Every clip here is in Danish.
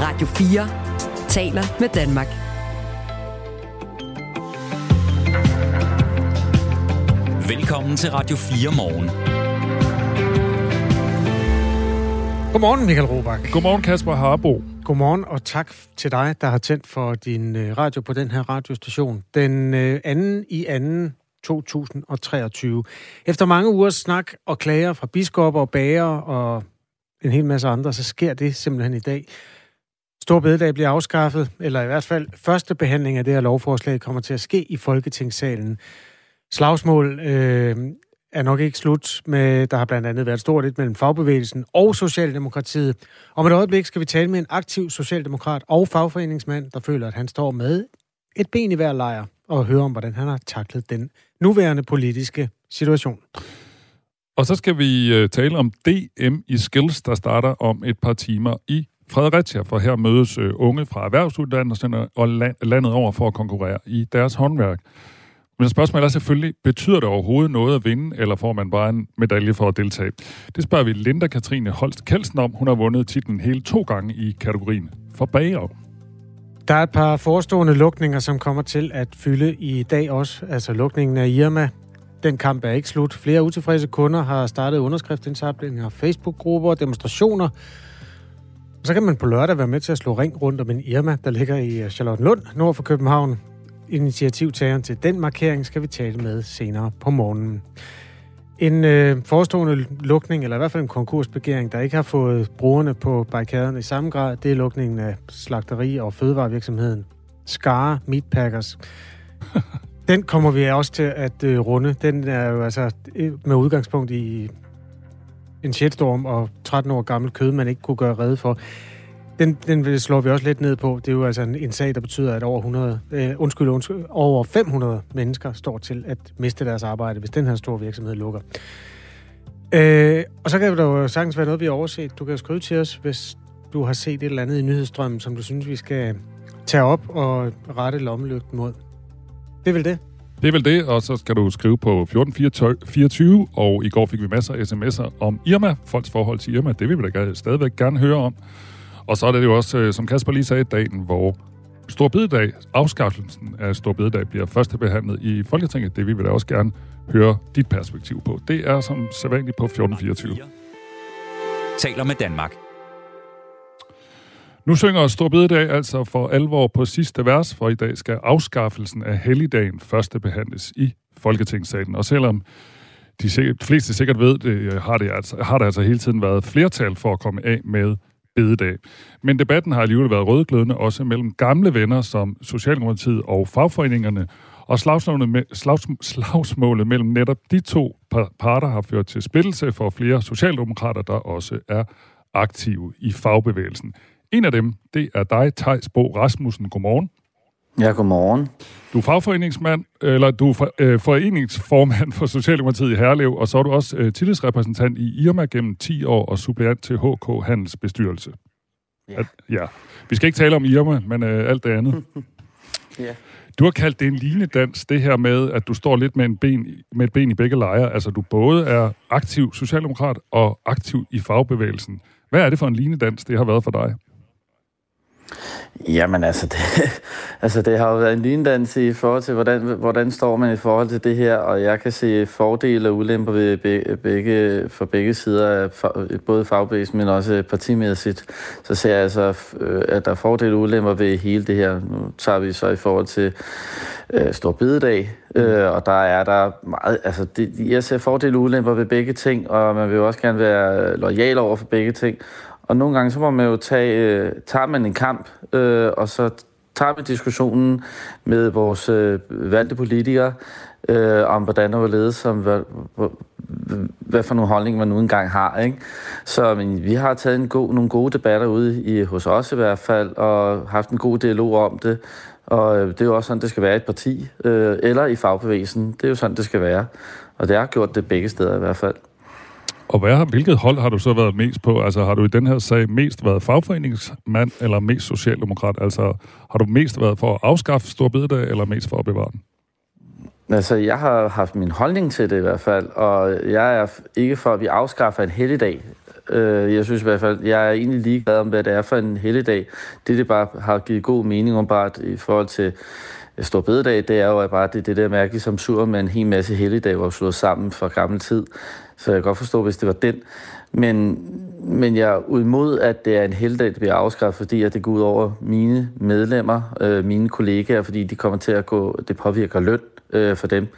Radio 4 taler med Danmark. Velkommen til Radio 4 morgen. Godmorgen, Michael Robach. Godmorgen, Kasper Harbo. Godmorgen, og tak til dig, der har tændt for din øh, radio på den her radiostation. Den øh, anden i anden 2023. Efter mange ugers snak og klager fra biskopper og bager og en hel masse andre, så sker det simpelthen i dag. Stor bededag bliver afskaffet, eller i hvert fald første behandling af det her lovforslag kommer til at ske i Folketingssalen. Slagsmål øh, er nok ikke slut med, der har blandt andet været stort lidt mellem fagbevægelsen og Socialdemokratiet. Om et øjeblik skal vi tale med en aktiv socialdemokrat og fagforeningsmand, der føler, at han står med et ben i hver lejr, og høre om, hvordan han har taklet den nuværende politiske situation. Og så skal vi øh, tale om DM i Skills, der starter om et par timer i Fredericia, for her mødes øh, unge fra erhvervsuddannelserne og landet over for at konkurrere i deres håndværk. Men spørgsmålet er selvfølgelig, betyder det overhovedet noget at vinde, eller får man bare en medalje for at deltage? Det spørger vi Linda Katrine Holst Kelsen om. Hun har vundet titlen hele to gange i kategorien for bager. Der er et par forestående lukninger, som kommer til at fylde i dag også. Altså lukningen af Irma. Den kamp er ikke slut. Flere utilfredse kunder har startet underskriftsindsamlinger, Facebook-grupper og demonstrationer. Så kan man på lørdag være med til at slå ring rundt om en Irma, der ligger i Charlottenlund, nord for København. Initiativtageren til den markering skal vi tale med senere på morgenen. En øh, forestående lukning, eller i hvert fald en konkursbegæring, der ikke har fået brugerne på barrikaderne i samme grad, det er lukningen af slagteri- og fødevarevirksomheden Skara Meatpackers. Den kommer vi også til at øh, runde. Den er jo altså øh, med udgangspunkt i en shitstorm og 13 år gammel kød, man ikke kunne gøre redde for. Den, den slår vi også lidt ned på. Det er jo altså en, en sag, der betyder, at over, 100, øh, undskyld, undskyld, over 500 mennesker står til at miste deres arbejde, hvis den her store virksomhed lukker. Øh, og så kan det jo sagtens være noget, vi har overset. Du kan jo skrive til os, hvis du har set et eller andet i nyhedsstrømmen, som du synes, vi skal tage op og rette lommelygten mod. Det er vel det? Det er vel det, og så skal du skrive på 1424, og i går fik vi masser af sms'er om Irma, folks forhold til Irma. Det vil vi da stadigvæk gerne høre om. Og så er det jo også, øh, som Kasper lige sagde, dagen, hvor Storbededag, afskaffelsen af Storbededag bliver først behandlet i Folketinget. Det vil vi da også gerne høre dit perspektiv på. Det er som sædvanligt på 1424. Taler med Danmark. Nu synger Stor Bededag altså for alvor på sidste vers, for i dag skal afskaffelsen af helligdagen første behandles i Folketingssalen. Og selvom de fleste sikkert ved det, øh, har det, altså, har det altså hele tiden været flertal for at komme af med bededag. Men debatten har alligevel været rødglødende også mellem gamle venner som Socialdemokratiet og fagforeningerne, og slagsmålet, med, slags, slagsmålet mellem netop de to parter har ført til splittelse for flere socialdemokrater, der også er aktive i fagbevægelsen. En af dem, det er dig, Tejs Bo Rasmussen. Godmorgen. Ja, godmorgen. Du er fagforeningsmand, eller du er øh, foreningsformand for Socialdemokratiet i Herlev, og så er du også øh, tillidsrepræsentant i Irma gennem 10 år og suppleant til HK Handels bestyrelse. Ja. At, ja. Vi skal ikke tale om Irma, men øh, alt det andet. ja. Du har kaldt det en linedans, det her med, at du står lidt med, en ben, med et ben i begge lejre. Altså, du både er aktiv socialdemokrat og aktiv i fagbevægelsen. Hvad er det for en linedans, det har været for dig? Jamen altså det, altså, det har jo været en lindans i forhold til, hvordan, hvordan står man i forhold til det her, og jeg kan se fordele og ulemper ved begge, for begge sider både fagbevægelsen, men også partimæssigt. Så ser jeg altså, øh, at der er fordele og ulemper ved hele det her. Nu tager vi så i forhold til øh, Stor Bidedag, øh, og der er der meget, altså det, jeg ser fordele og ulemper ved begge ting, og man vil jo også gerne være lojal over for begge ting. Og nogle gange, så må man jo tage, øh, tager man en kamp, øh, og så tager vi diskussionen med vores øh, valgte politikere, øh, om hvordan der var ledet, som hvad, hvad, hvad for nogle holdninger man nu engang har. Ikke? Så men, vi har taget en god, nogle gode debatter ude i, hos os i hvert fald, og haft en god dialog om det. Og øh, det er jo også sådan, det skal være i et parti, øh, eller i fagbevægelsen. Det er jo sådan, det skal være. Og det har gjort det begge steder i hvert fald. Og hvad, hvilket hold har du så været mest på? Altså har du i den her sag mest været fagforeningsmand eller mest socialdemokrat? Altså har du mest været for at afskaffe Storbededag eller mest for at bevare den? Altså, jeg har haft min holdning til det i hvert fald, og jeg er ikke for, at vi afskaffer en helligdag. Øh, jeg synes i hvert fald, jeg er egentlig ligeglad om, hvad det er for en helligdag. Det, det bare har givet god mening om bare i forhold til Stor bededag, det er jo bare det, det der mærkelige som sur med en hel masse helligdage, var slået sammen fra gammel tid. Så jeg kan godt forstå, hvis det var den. Men, men jeg er udmod, at det er en helligdag, der bliver afskaffet, fordi at det går ud over mine medlemmer, øh, mine kollegaer, fordi de kommer til at gå, det påvirker løn øh, for dem.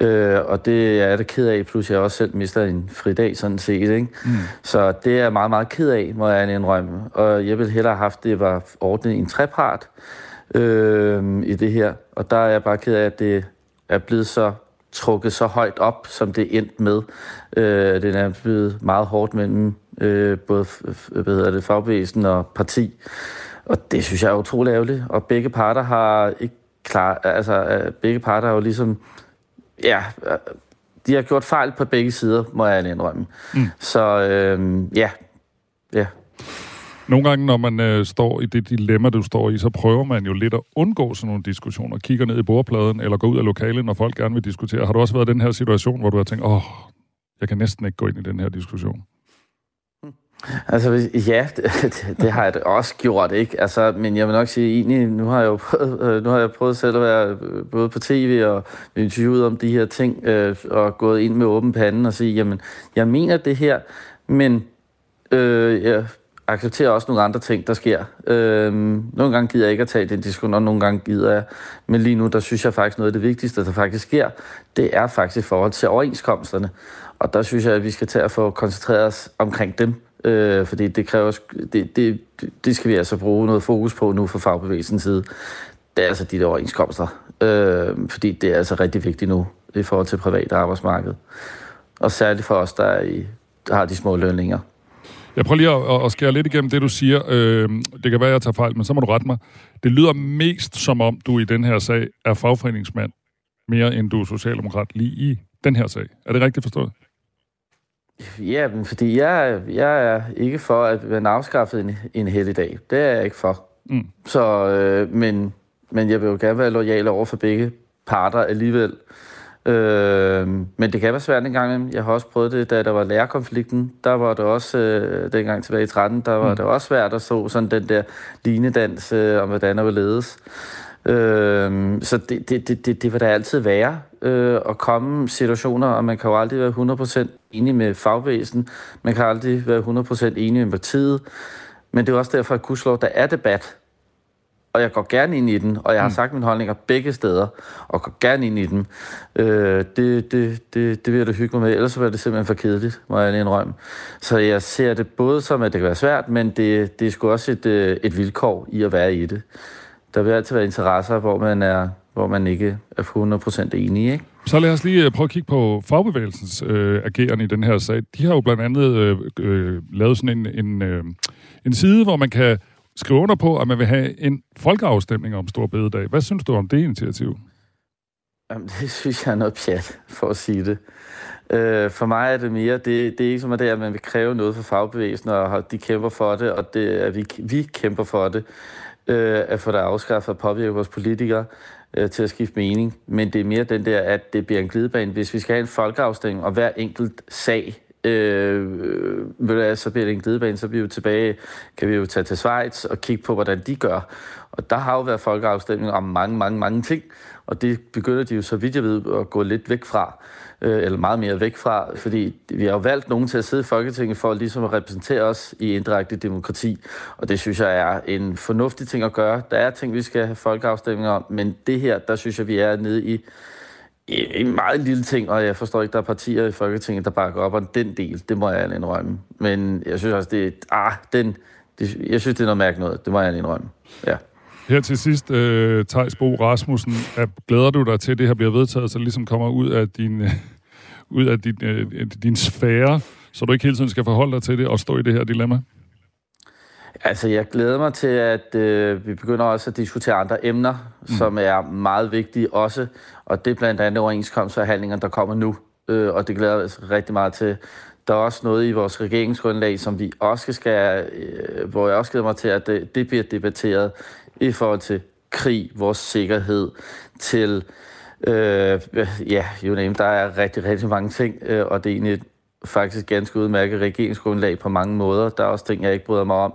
Øh, og det er jeg da ked af, plus jeg også selv mister en fridag sådan set. Ikke? Mm. Så det er jeg meget, meget ked af, må jeg indrømme. Og jeg vil hellere have haft, det var ordnet i en trepart øh, i det her. Og der er jeg bare ked af, at det er blevet så trukket så højt op, som det endt med. Øh, det er blevet meget hårdt mellem øh, både hvad hedder det, fagbevægelsen og parti. Og det synes jeg er utrolig ærgerligt. Og begge parter har ikke klar, altså øh, begge parter har jo ligesom, ja, øh, de har gjort fejl på begge sider, må jeg indrømme. Mm. Så øh, ja, ja. Nogle gange, når man øh, står i det dilemma, du står i, så prøver man jo lidt at undgå sådan nogle diskussioner. Kigger ned i bordpladen, eller går ud af lokalet, når folk gerne vil diskutere. Har du også været i den her situation, hvor du har tænkt, åh, oh, jeg kan næsten ikke gå ind i den her diskussion? Altså, ja, det, det har jeg også gjort, ikke? Altså, men jeg vil nok sige, egentlig, nu har jeg jo prøvet, øh, nu har jeg prøvet selv at være øh, både på tv og interviewet om de her ting, øh, og gået ind med åben pande og sige, jamen, jeg mener det her, men øh, jeg accepterer også nogle andre ting, der sker. Øh, nogle gange gider jeg ikke at tage den diskussion, og nogle gange gider jeg. Men lige nu, der synes jeg faktisk, noget af det vigtigste, der faktisk sker, det er faktisk i forhold til overenskomsterne. Og der synes jeg, at vi skal tage at få koncentreret os omkring dem. Øh, fordi det kræver, det, det, det skal vi altså bruge noget fokus på nu fra fagbevægelsens side. Det er altså de der overenskomster. Øh, fordi det er altså rigtig vigtigt nu i forhold til privat arbejdsmarked. Og særligt for os, der, er i, der har de små lønninger. Jeg prøver lige at, at skære lidt igennem det, du siger. Øh, det kan være, jeg tager fejl, men så må du rette mig. Det lyder mest som om, du i den her sag er fagforeningsmand, mere end du er socialdemokrat lige i den her sag. Er det rigtigt forstået? Ja, men fordi jeg, jeg er ikke for, at man afskaffet en, en helligdag. Det er jeg ikke for. Mm. Så, øh, men, men jeg vil jo gerne være lojal over for begge parter alligevel. Øh, men det kan være svært en gang Jeg har også prøvet det, da der var lærerkonflikten. Der var det også, øh, dengang tilbage i 13, der var mm. det også svært at så sådan den der linedans øh, om, hvordan der vil ledes. Øh, så det, det, det, det, det vil der altid være øh, at komme situationer, og man kan jo aldrig være 100% enig med fagbevægelsen. Man kan aldrig være 100% enig med partiet. Men det er også derfor, at Kuslov, der er debat og jeg går gerne ind i den, og jeg har mm. sagt mine holdninger begge steder, og går gerne ind i den. Øh, det, det, det, det vil jeg da hygge mig med, ellers var det simpelthen for kedeligt, må jeg indrømme. Så jeg ser det både som, at det kan være svært, men det, det er sgu også et, øh, et vilkår i at være i det. Der vil altid være interesser, hvor man, er, hvor man ikke er 100% enig, ikke? Så lad os lige øh, prøve at kigge på fagbevægelsens øh, agerende i den her sag. De har jo blandt andet øh, øh, lavet sådan en, en, øh, en side, hvor man kan skrive under på, at man vil have en folkeafstemning om Stor Bededag. Hvad synes du om det initiativ? Jamen, det synes jeg er noget pjat, for at sige det. Øh, for mig er det mere, det, det er ikke som at det, at man vil kræve noget for fagbevægelsen, og de kæmper for det, og det, at vi, vi kæmper for det, øh, at få det afskaffet og påvirke vores politikere øh, til at skifte mening. Men det er mere den der, at det bliver en glidebane. Hvis vi skal have en folkeafstemning, og hver enkelt sag øh, øh, så bliver det en glidebane, så bliver vi tilbage, kan vi jo tage til Schweiz og kigge på, hvordan de gør. Og der har jo været folkeafstemning om mange, mange, mange ting, og det begynder de jo, så vidt jeg ved, at gå lidt væk fra, øh, eller meget mere væk fra, fordi vi har jo valgt nogen til at sidde i Folketinget for ligesom at repræsentere os i indirekte demokrati, og det synes jeg er en fornuftig ting at gøre. Der er ting, vi skal have folkeafstemninger om, men det her, der synes jeg, vi er nede i en meget lille ting, og jeg forstår ikke, der er partier i Folketinget, der bakker op om den del. Det må jeg indrømme. Men jeg synes også, det er... Ah, den, det, jeg synes, det er noget mærkeligt noget. Det må jeg indrømme. Ja. Her til sidst, øh, uh, Thijs Bo Rasmussen, er, glæder du dig til, at det her bliver vedtaget, så det ligesom kommer ud af din, øh, ud af din, uh, din sfære, så du ikke hele tiden skal forholde dig til det og stå i det her dilemma? Altså, jeg glæder mig til, at øh, vi begynder også at diskutere andre emner, mm. som er meget vigtige også, og det er blandt andet overenskomstforhandlinger, der kommer nu, øh, og det glæder jeg mig rigtig meget til. Der er også noget i vores regeringsgrundlag, som vi også skal, øh, hvor jeg også glæder mig til, at det, det bliver debatteret i forhold til krig, vores sikkerhed, til, øh, ja, you name, der er rigtig, rigtig mange ting, øh, og det er egentlig faktisk ganske udmærket regeringsgrundlag på mange måder. Der er også ting, jeg ikke bryder mig om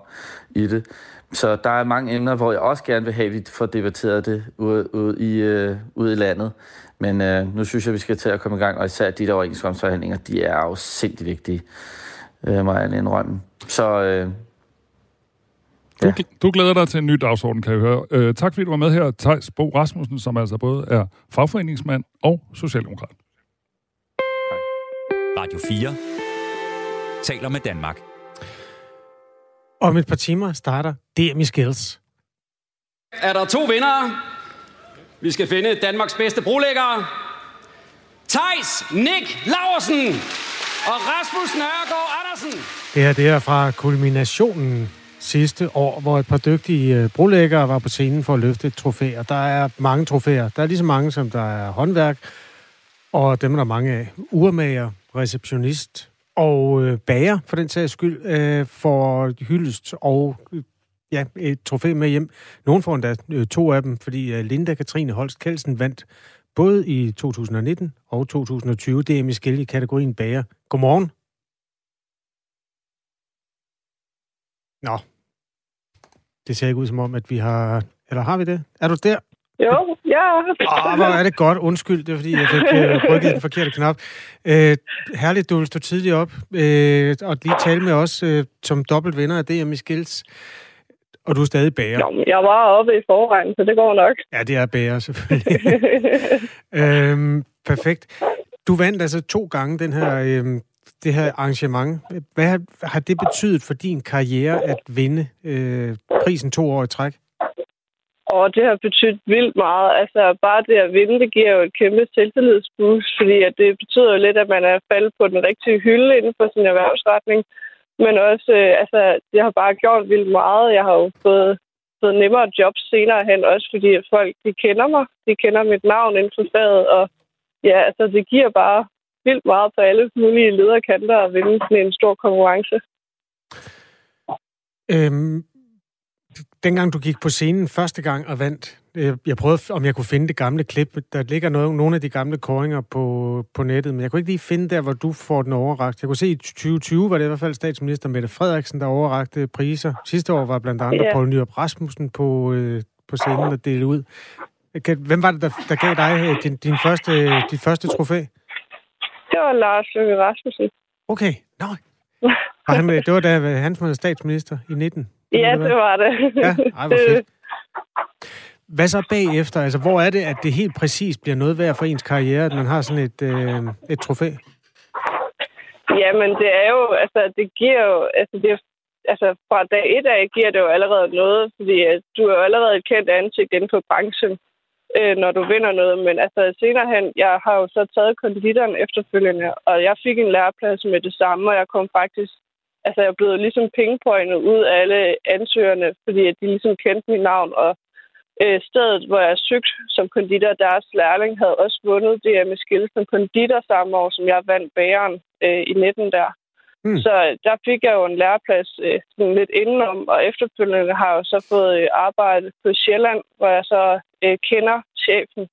i det. Så der er mange emner, hvor jeg også gerne vil have, at vi får debatteret det ude, ude, i, øh, ude i landet. Men øh, nu synes jeg, vi skal til at komme i gang, og især de der overenskomstforhandlinger, de er jo sindssygt vigtige, øh, må jeg indrømme. Så øh, du, du glæder dig til en ny dagsorden, kan jeg høre. Øh, tak fordi du var med her, Thijs Bo Rasmussen, som altså både er fagforeningsmand og socialdemokrat. Radio 4 taler med Danmark. Om et par timer starter DM i Skills. Er der to vindere? Vi skal finde Danmarks bedste brolæggere. Tejs Nick Laversen og Rasmus Nørgaard Andersen. Det her det er fra kulminationen sidste år, hvor et par dygtige øh, brolæggere var på scenen for at løfte et trofæ. Og der er mange trofæer. Der er lige så mange, som der er håndværk, og dem er der mange af. Urmager, receptionist og øh, bager, for den sags skyld, øh, får hyldest og øh, ja, et trofæ med hjem. Nogen får endda øh, to af dem, fordi øh, Linda Katrine Holst Kelsen vandt både i 2019 og 2020 DM i skæld i kategorien bager. Godmorgen. Nå. Det ser ikke ud som om, at vi har... Eller har vi det? Er du der? Jo, ja. Åh, hvor er det godt. Undskyld, det er fordi, jeg fik uh, rykket den forkerte knap. Uh, herligt, du vil stå tidligt op uh, og lige tale med os uh, som dobbelt vinder af DM i Skills. Og du er stadig bager. Jo, jeg var oppe i forvejen, så det går nok. Ja, det er bager, selvfølgelig. øhm, perfekt. Du vandt altså to gange den her, øhm, det her arrangement. Hvad har, har det betydet for din karriere at vinde øh, prisen to år i træk? Og det har betydet vildt meget. Altså, bare det at vinde, det giver jo et kæmpe selvtillidsboost, fordi at det betyder jo lidt, at man er faldet på den rigtige hylde inden for sin erhvervsretning. Men også, øh, altså, det har bare gjort vildt meget. Jeg har jo fået, fået nemmere jobs senere hen, også fordi at folk, de kender mig. De kender mit navn inden for faget, og ja, altså, det giver bare vildt meget på alle mulige lederkanter at vinde sådan en stor konkurrence. Øhm, dengang du gik på scenen første gang og vandt, øh, jeg prøvede, om jeg kunne finde det gamle klip. Der ligger noget, nogle af de gamle koringer på, på nettet, men jeg kunne ikke lige finde der, hvor du får den overragt. Jeg kunne se, i 2020 var det i hvert fald statsminister Mette Frederiksen, der overrakte priser. Sidste år var blandt andet yeah. Poul Nyrup Rasmussen på, øh, på scenen og dele ud. Hvem var det, der, der gav dig øh, din, din første, dit første trofæ? Det var Lars Løkke Rasmussen. Okay. No. han, det var da han var statsminister i 19? Ja, det var det. Ja, ej, hvor fedt. Hvad så bagefter? Altså, hvor er det, at det helt præcis bliver noget værd for ens karriere, at man har sådan et, øh, et trofæ? Jamen, det er jo, altså, det giver jo, altså, det er, altså, fra dag et af giver det jo allerede noget, fordi at du er jo allerede et kendt ansigt inden for branchen, øh, når du vinder noget. Men altså, senere hen, jeg har jo så taget konditoren efterfølgende, og jeg fik en læreplads med det samme, og jeg kom faktisk altså, jeg blevet ligesom pengepointet ud af alle ansøgerne, fordi at de ligesom kendte mit navn, og øh, stedet, hvor jeg søgte som konditor, deres lærling havde også vundet det med skill som konditor samme år, som jeg vandt bageren øh, i 19 der. Mm. Så der fik jeg jo en læreplads øh, sådan lidt indenom, og efterfølgende har jeg jo så fået øh, arbejde på Sjælland, hvor jeg så øh, kender chefen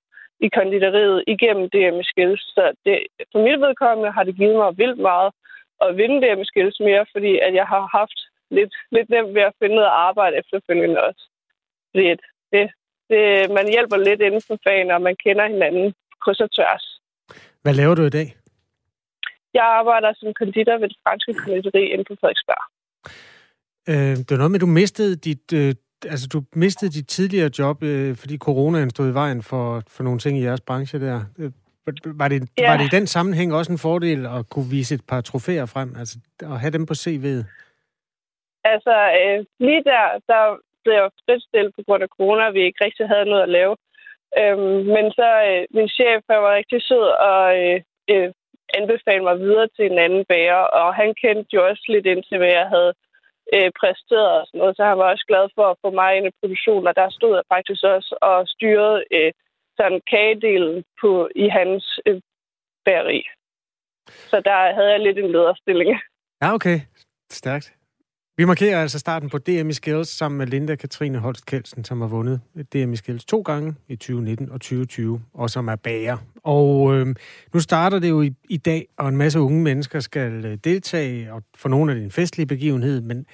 i konditoriet igennem med skills. Så det, for mit vedkommende har det givet mig vildt meget at vinde det med skills mere, fordi at jeg har haft lidt, lidt nemt ved at finde noget arbejde efterfølgende også. Fordi at det, det, man hjælper lidt inden for fagen, og man kender hinanden kryds og tværs. Hvad laver du i dag? Jeg arbejder som konditor ved det franske konditori inden for Frederiksberg. Øh, det var noget med, at du mistede dit, øh, altså, du mistede dit tidligere job, øh, fordi coronaen stod i vejen for, for nogle ting i jeres branche der. Var det, ja. var det i den sammenhæng også en fordel at kunne vise et par trofæer frem, altså at have dem på CV'et? Altså, øh, lige der, der blev jeg frit stillet på grund af corona, vi ikke rigtig havde noget at lave. Øhm, men så øh, min chef han var rigtig sød og øh, øh, anbefalede mig videre til en anden bager, og han kendte jo også lidt ind til, hvad jeg havde øh, præsteret og sådan noget, så han var også glad for at få mig ind i produktionen, og der stod jeg faktisk også og styrede øh, sådan kagedelen på, i hans øh, bageri. Så der havde jeg lidt en lederstilling. Ja, okay. Stærkt. Vi markerer altså starten på DM i Skills sammen med Linda Katrine Holst Kelsen, som har vundet DM i Skills to gange i 2019 og 2020, og som er bager. Og øh, nu starter det jo i, i dag, og en masse unge mennesker skal øh, deltage, og for nogle af det en festlig begivenhed, men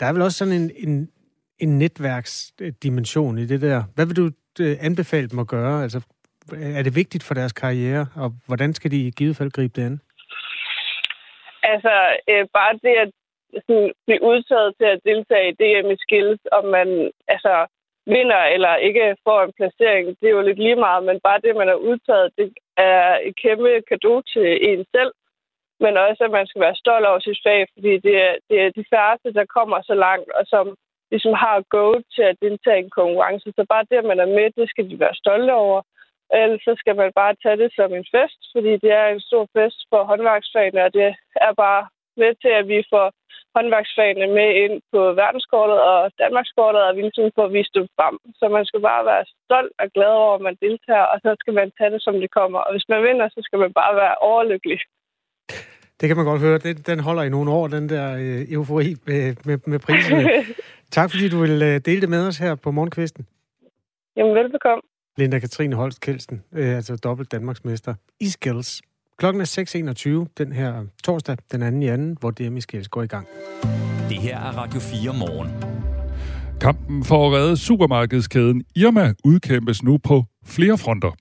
der er vel også sådan en, en, en netværksdimension i det der. Hvad vil du øh, anbefale dem at gøre? Altså, er det vigtigt for deres karriere, og hvordan skal de i givet fald gribe det an? Altså, øh, bare det at sådan, blive udtaget til at deltage i DM i skills, om man altså, vinder eller ikke får en placering, det er jo lidt lige meget, men bare det, man er udtaget, det er et kæmpe gave til en selv, men også, at man skal være stolt over sit fag, fordi det er, det er de færreste, der kommer så langt, og som ligesom har go til at deltage i en konkurrence. Så bare det, at man er med, det skal de være stolte over. Ellers så skal man bare tage det som en fest, fordi det er en stor fest for håndværksfagene, og det er bare med til, at vi får håndværksfagene med ind på verdenskortet og Danmarkskortet, og vi ligesom får vist dem frem. Så man skal bare være stolt og glad over, at man deltager, og så skal man tage det, som det kommer. Og hvis man vinder, så skal man bare være overlykkelig. Det kan man godt høre. Den, den holder i nogle år, den der øh, eufori med, med, med priserne. tak fordi du vil øh, dele det med os her på morgenkvisten. Jamen, velbekomme. Linda Katrine Holst Kelsen, øh, altså dobbelt Danmarksmester i Skills. Klokken er 6.21 den her torsdag, den 2. i 2., hvor DM i Skills går i gang. Det her er Radio 4 morgen. Kampen for at redde supermarkedskæden Irma udkæmpes nu på flere fronter.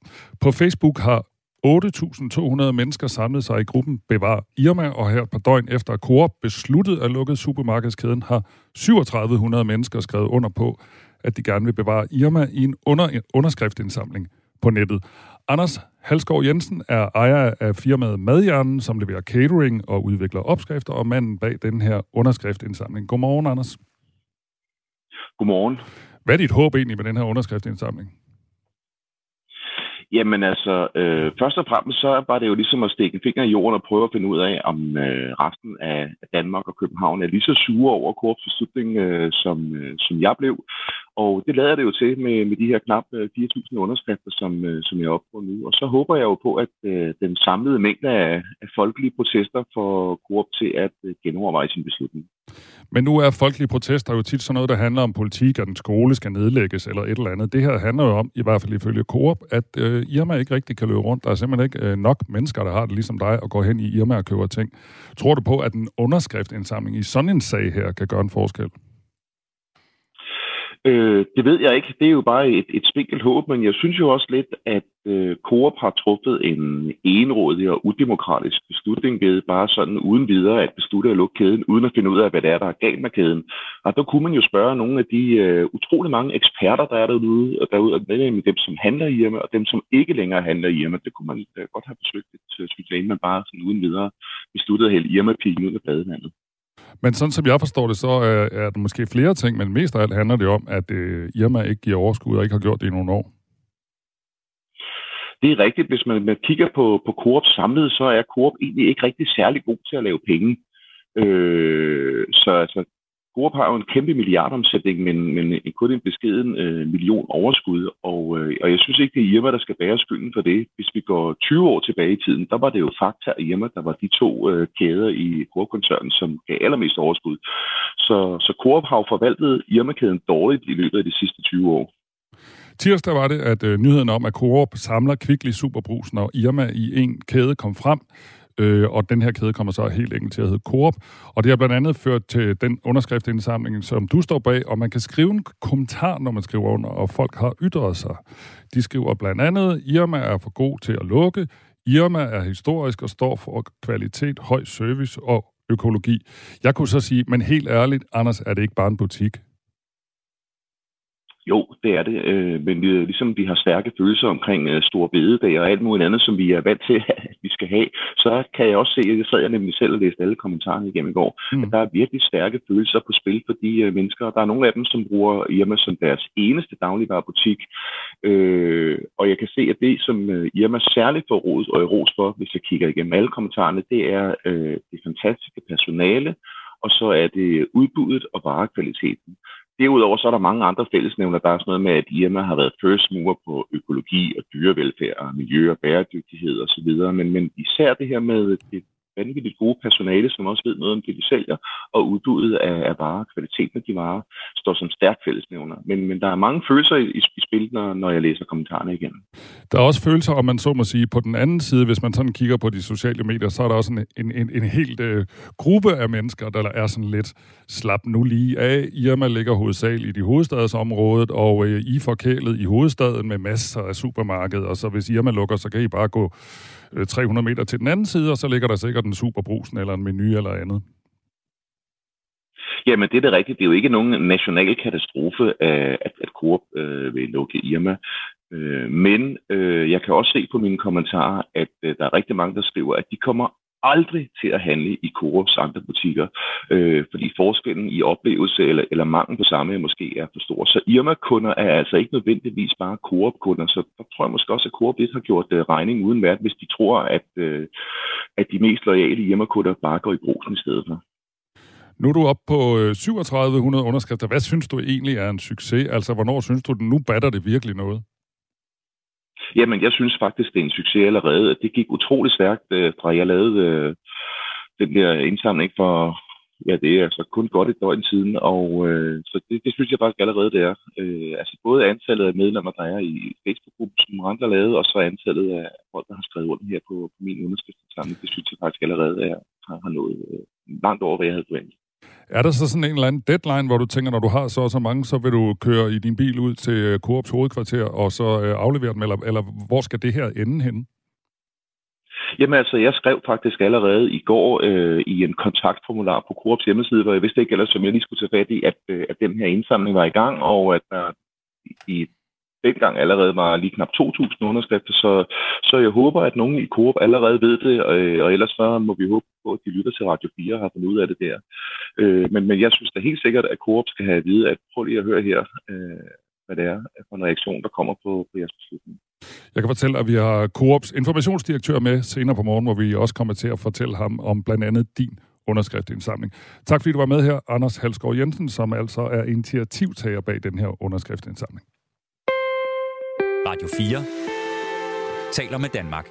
På Facebook har 8.200 mennesker samlet sig i gruppen Bevar Irma, og her på døgn efter at Coop besluttede at lukke supermarkedskæden, har 3700 mennesker skrevet under på, at de gerne vil bevare Irma i en under, underskriftindsamling på nettet. Anders Halskov Jensen er ejer af firmaet Madhjernen, som leverer catering og udvikler opskrifter, og manden bag den her underskriftindsamling. Godmorgen, Anders. Godmorgen. Hvad er dit håb egentlig med den her underskriftindsamling? Jamen altså, øh, først og fremmest så var det jo ligesom at stikke en finger i jorden og prøve at finde ud af, om øh, resten af Danmark og København er lige så sure over Coops beslutning, øh, som, øh, som jeg blev. Og det lader det jo til med, med de her knap øh, 4.000 underskrifter, som, øh, som jeg er på nu. Og så håber jeg jo på, at øh, den samlede mængde af, af folkelige protester får Coop til at øh, genoverveje sin beslutning. Men nu er folkelige protester jo tit sådan noget, der handler om politik, at den skole skal nedlægges eller et eller andet. Det her handler jo om, i hvert fald ifølge Coop, at øh, Irma ikke rigtig kan løbe rundt. Der er simpelthen ikke øh, nok mennesker, der har det ligesom dig, og går hen i Irma og køber ting. Tror du på, at en underskriftindsamling i sådan en sag her kan gøre en forskel? Øh, det ved jeg ikke. Det er jo bare et, et spinkelt håb, men jeg synes jo også lidt, at øh, Coop har truffet en enrådig og udemokratisk beslutning ved bare sådan uden videre at beslutte at lukke kæden, uden at finde ud af, hvad det er, der er galt med kæden. Og der kunne man jo spørge nogle af de øh, utrolig mange eksperter, der er derude, og derude med dem, som handler i hjemme, og dem, som ikke længere handler i hjemme. Det kunne man øh, godt have besøgt, øh, synes jeg, man bare sådan uden videre besluttede at hælde Irma-pigen ud af badevandet. Men sådan som jeg forstår det, så er, er der måske flere ting, men mest af alt handler det om, at øh, Irma ikke giver overskud og ikke har gjort det i nogle år. Det er rigtigt. Hvis man, man kigger på, på Coop samlet, så er Coop egentlig ikke rigtig særlig god til at lave penge. Øh, så altså, Coop har jo en kæmpe milliardomsætning, men, men kun en beskeden øh, million overskud, og, øh, og jeg synes ikke, det er Irma, der skal bære skylden for det. Hvis vi går 20 år tilbage i tiden, der var det jo Fakta og Irma, der var de to øh, kæder i Coop-koncernen, som gav allermest overskud. Så, så Coop har jo forvaltet Irma-kæden dårligt i løbet af de sidste 20 år. Tirsdag var det, at øh, nyheden om, at Coop samler Kvickly Superbrusen og Irma i en kæde kom frem. Øh, og den her kæde kommer så helt enkelt til at hedde Coop. Og det har blandt andet ført til den underskriftindsamling, som du står bag, og man kan skrive en kommentar, når man skriver under, og folk har ytret sig. De skriver blandt andet, Irma er for god til at lukke, Irma er historisk og står for kvalitet, høj service og økologi. Jeg kunne så sige, men helt ærligt, Anders, er det ikke bare en butik? Jo, det er det. Øh, men vi, ligesom vi har stærke følelser omkring øh, store bededag og alt muligt andet, som vi er vant til, at vi skal have, så kan jeg også se, at jeg sad jeg nemlig selv og læste alle kommentarerne igennem i går, mm. at der er virkelig stærke følelser på spil for de øh, mennesker. Der er nogle af dem, som bruger Irma som deres eneste dagligvarerbutik. Øh, og jeg kan se, at det, som øh, Irma særligt får ros, og ros for, hvis jeg kigger igennem alle kommentarerne, det er øh, det fantastiske personale, og så er det udbuddet og varekvaliteten. Derudover så er der mange andre fællesnævner. Der er sådan noget med, at Irma har været first mover på økologi og dyrevelfærd og miljø og bæredygtighed osv. Men, men især det her med det vanvittigt gode personale, som også ved noget om det, de sælger, og udbuddet af, af varer, kvaliteten af de varer, står som stærkt fællesnævner. Men, men der er mange følelser i, i, i spil, når, når jeg læser kommentarerne igen. Der er også følelser, om man så må sige, på den anden side, hvis man sådan kigger på de sociale medier, så er der også en, en, en, en helt øh, gruppe af mennesker, der er sådan lidt slap nu lige af. Irma ligger hovedsageligt i hovedstadsområdet, og øh, I forkælet i hovedstaden med masser af supermarkeder, og så hvis Irma lukker, så kan I bare gå Øh, 300 meter til den anden side, og så ligger der sikkert en superbrusen eller en menu eller andet. Jamen, det er det rigtigt. Det er jo ikke nogen national katastrofe, øh, at, at Coop øh, vil lukke Irma. Øh, men øh, jeg kan også se på mine kommentarer, at øh, der er rigtig mange, der skriver, at de kommer aldrig til at handle i Coops andre butikker, øh, fordi forskellen i oplevelse eller, eller mangel på samme måske er for stor. Så Irma-kunder er altså ikke nødvendigvis bare Coop-kunder, så der tror jeg måske også, at Coop lidt har gjort øh, regning uden værd, hvis de tror, at, øh, at de mest lojale Irma-kunder bare går i brugsen i stedet for. Nu er du oppe på øh, 3700 underskrifter. Hvad synes du egentlig er en succes? Altså, hvornår synes du, nu batter det virkelig noget? Jamen, jeg synes faktisk, det er en succes allerede. Det gik utrolig stærkt, øh, fra jeg lavede øh, den der indsamling for, ja, det er altså kun godt et døgn siden, og øh, så det, det synes jeg faktisk allerede, det er. Øh, altså både antallet af medlemmer, der er i Facebook-gruppen, som andre lavet, og så antallet af folk, der har skrevet under her på, på min underskriftsindsamling, det synes jeg faktisk allerede er, har, har nået øh, langt over, hvad jeg havde forventet. Er der så sådan en eller anden deadline, hvor du tænker, når du har så og så mange, så vil du køre i din bil ud til øh, Coops hovedkvarter og så øh, aflevere dem, eller, eller hvor skal det her ende henne? Jamen altså, jeg skrev faktisk allerede i går øh, i en kontaktformular på Coops hjemmeside, hvor jeg vidste ikke ellers, som jeg lige skulle tage fat i, at, øh, at den her indsamling var i gang, og at der i dengang allerede var lige knap 2.000 underskrifter, så, så jeg håber, at nogen i Coop allerede ved det, og, og ellers så må vi håbe på, at de lytter til Radio 4 og har fundet ud af det der. Øh, men, men jeg synes da helt sikkert, at Coop skal have at vide, at prøv lige at høre her, øh, hvad det er for en reaktion, der kommer på, på jeres beslutning. Jeg kan fortælle, at vi har Coops informationsdirektør med senere på morgen, hvor vi også kommer til at fortælle ham om blandt andet din underskriftindsamling. Tak fordi du var med her, Anders Halsgaard Jensen, som altså er initiativtager bag den her underskriftindsamling. Radio 4 taler med Danmark.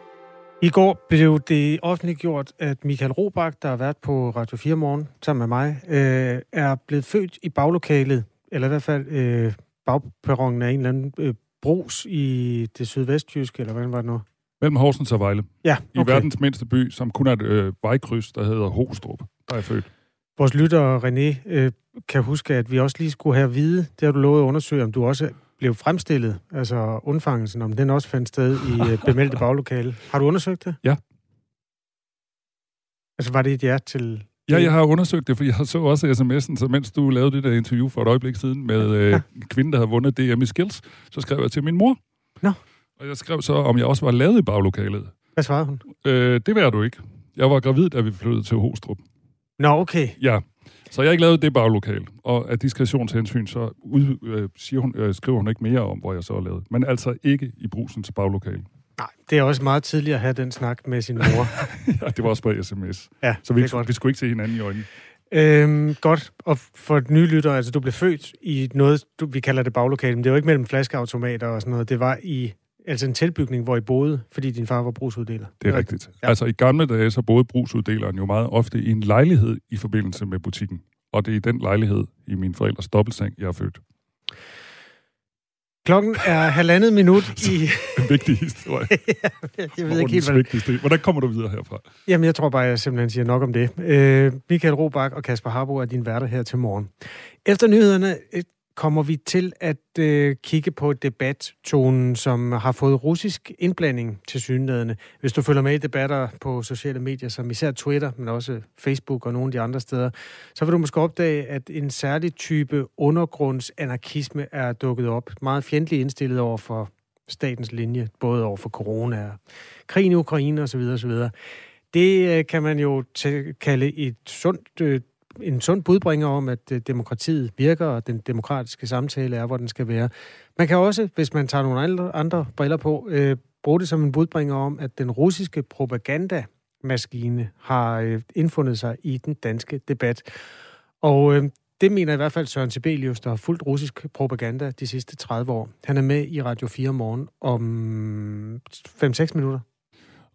I går blev det offentliggjort, at Michael Robach, der har været på Radio 4 morgen sammen med mig, øh, er blevet født i baglokalet, eller i hvert fald øh, bagperronen af en eller anden øh, brus i det sydvestjyske, eller hvordan var det nu? Mellem Horsens og Vejle. Ja, okay. I verdens mindste by, som kun er et øh, vejkryds, der hedder Hostrup, der er født. Vores lytter René øh, kan huske, at vi også lige skulle have at vide, det har du lovet at undersøge, om du også blev fremstillet, altså undfangelsen, om den også fandt sted i øh, bemeldte baglokale. Har du undersøgt det? Ja. Altså var det et ja til... Ja, jeg har undersøgt det, for jeg så også sms'en, så mens du lavede det der interview for et øjeblik siden med øh, ja. en kvinde, der havde vundet DM i Skills, så skrev jeg til min mor. Nå. Og jeg skrev så, om jeg også var lavet i baglokalet. Hvad svarede hun? Øh, det var du ikke. Jeg var gravid, da vi flyttede til Hostrup. Nå, okay. Ja. Så jeg har ikke lavet det baglokal. Og af diskretionshensyn, så ud, øh, siger hun, øh, skriver hun ikke mere om, hvor jeg så har lavet. Men altså ikke i brusens baglokal. Nej, det er også meget tidligt at have den snak med sin mor. ja, det var også på sms. Ja, så vi, vi skulle ikke se hinanden i øjnene. Øhm, godt. Og for et nye lytter, altså du blev født i noget, du, vi kalder det baglokale, men det var ikke mellem flaskeautomater og sådan noget. Det var i altså en tilbygning, hvor I boede, fordi din far var brugsuddeler. Det er rigtigt. Ja. Altså i gamle dage, så boede brugsuddeleren jo meget ofte i en lejlighed i forbindelse med butikken. Og det er i den lejlighed i min forældres dobbeltseng, jeg er født. Klokken er halvandet minut i... en vigtig historie. ja, jeg ved ikke helt, hvad... Hvordan kommer du videre herfra? Jamen, jeg tror bare, jeg simpelthen siger nok om det. Øh, Michael Robach og Kasper Harbo er din værter her til morgen. Efter nyhederne kommer vi til at øh, kigge på debattonen, som har fået russisk indblanding til synlædende. Hvis du følger med i debatter på sociale medier, som især Twitter, men også Facebook og nogle af de andre steder, så vil du måske opdage, at en særlig type undergrundsanarkisme er dukket op. Meget fjendtligt indstillet over for statens linje, både over for corona og krigen i Ukraine osv. osv. Det øh, kan man jo kalde et sundt øh, en sund budbringer om, at øh, demokratiet virker, og den demokratiske samtale er, hvor den skal være. Man kan også, hvis man tager nogle andre, andre briller på, øh, bruge det som en budbringer om, at den russiske propagandamaskine har øh, indfundet sig i den danske debat. Og øh, det mener i hvert fald Søren Sibelius, der har fulgt russisk propaganda de sidste 30 år. Han er med i Radio 4 morgen om 5-6 minutter.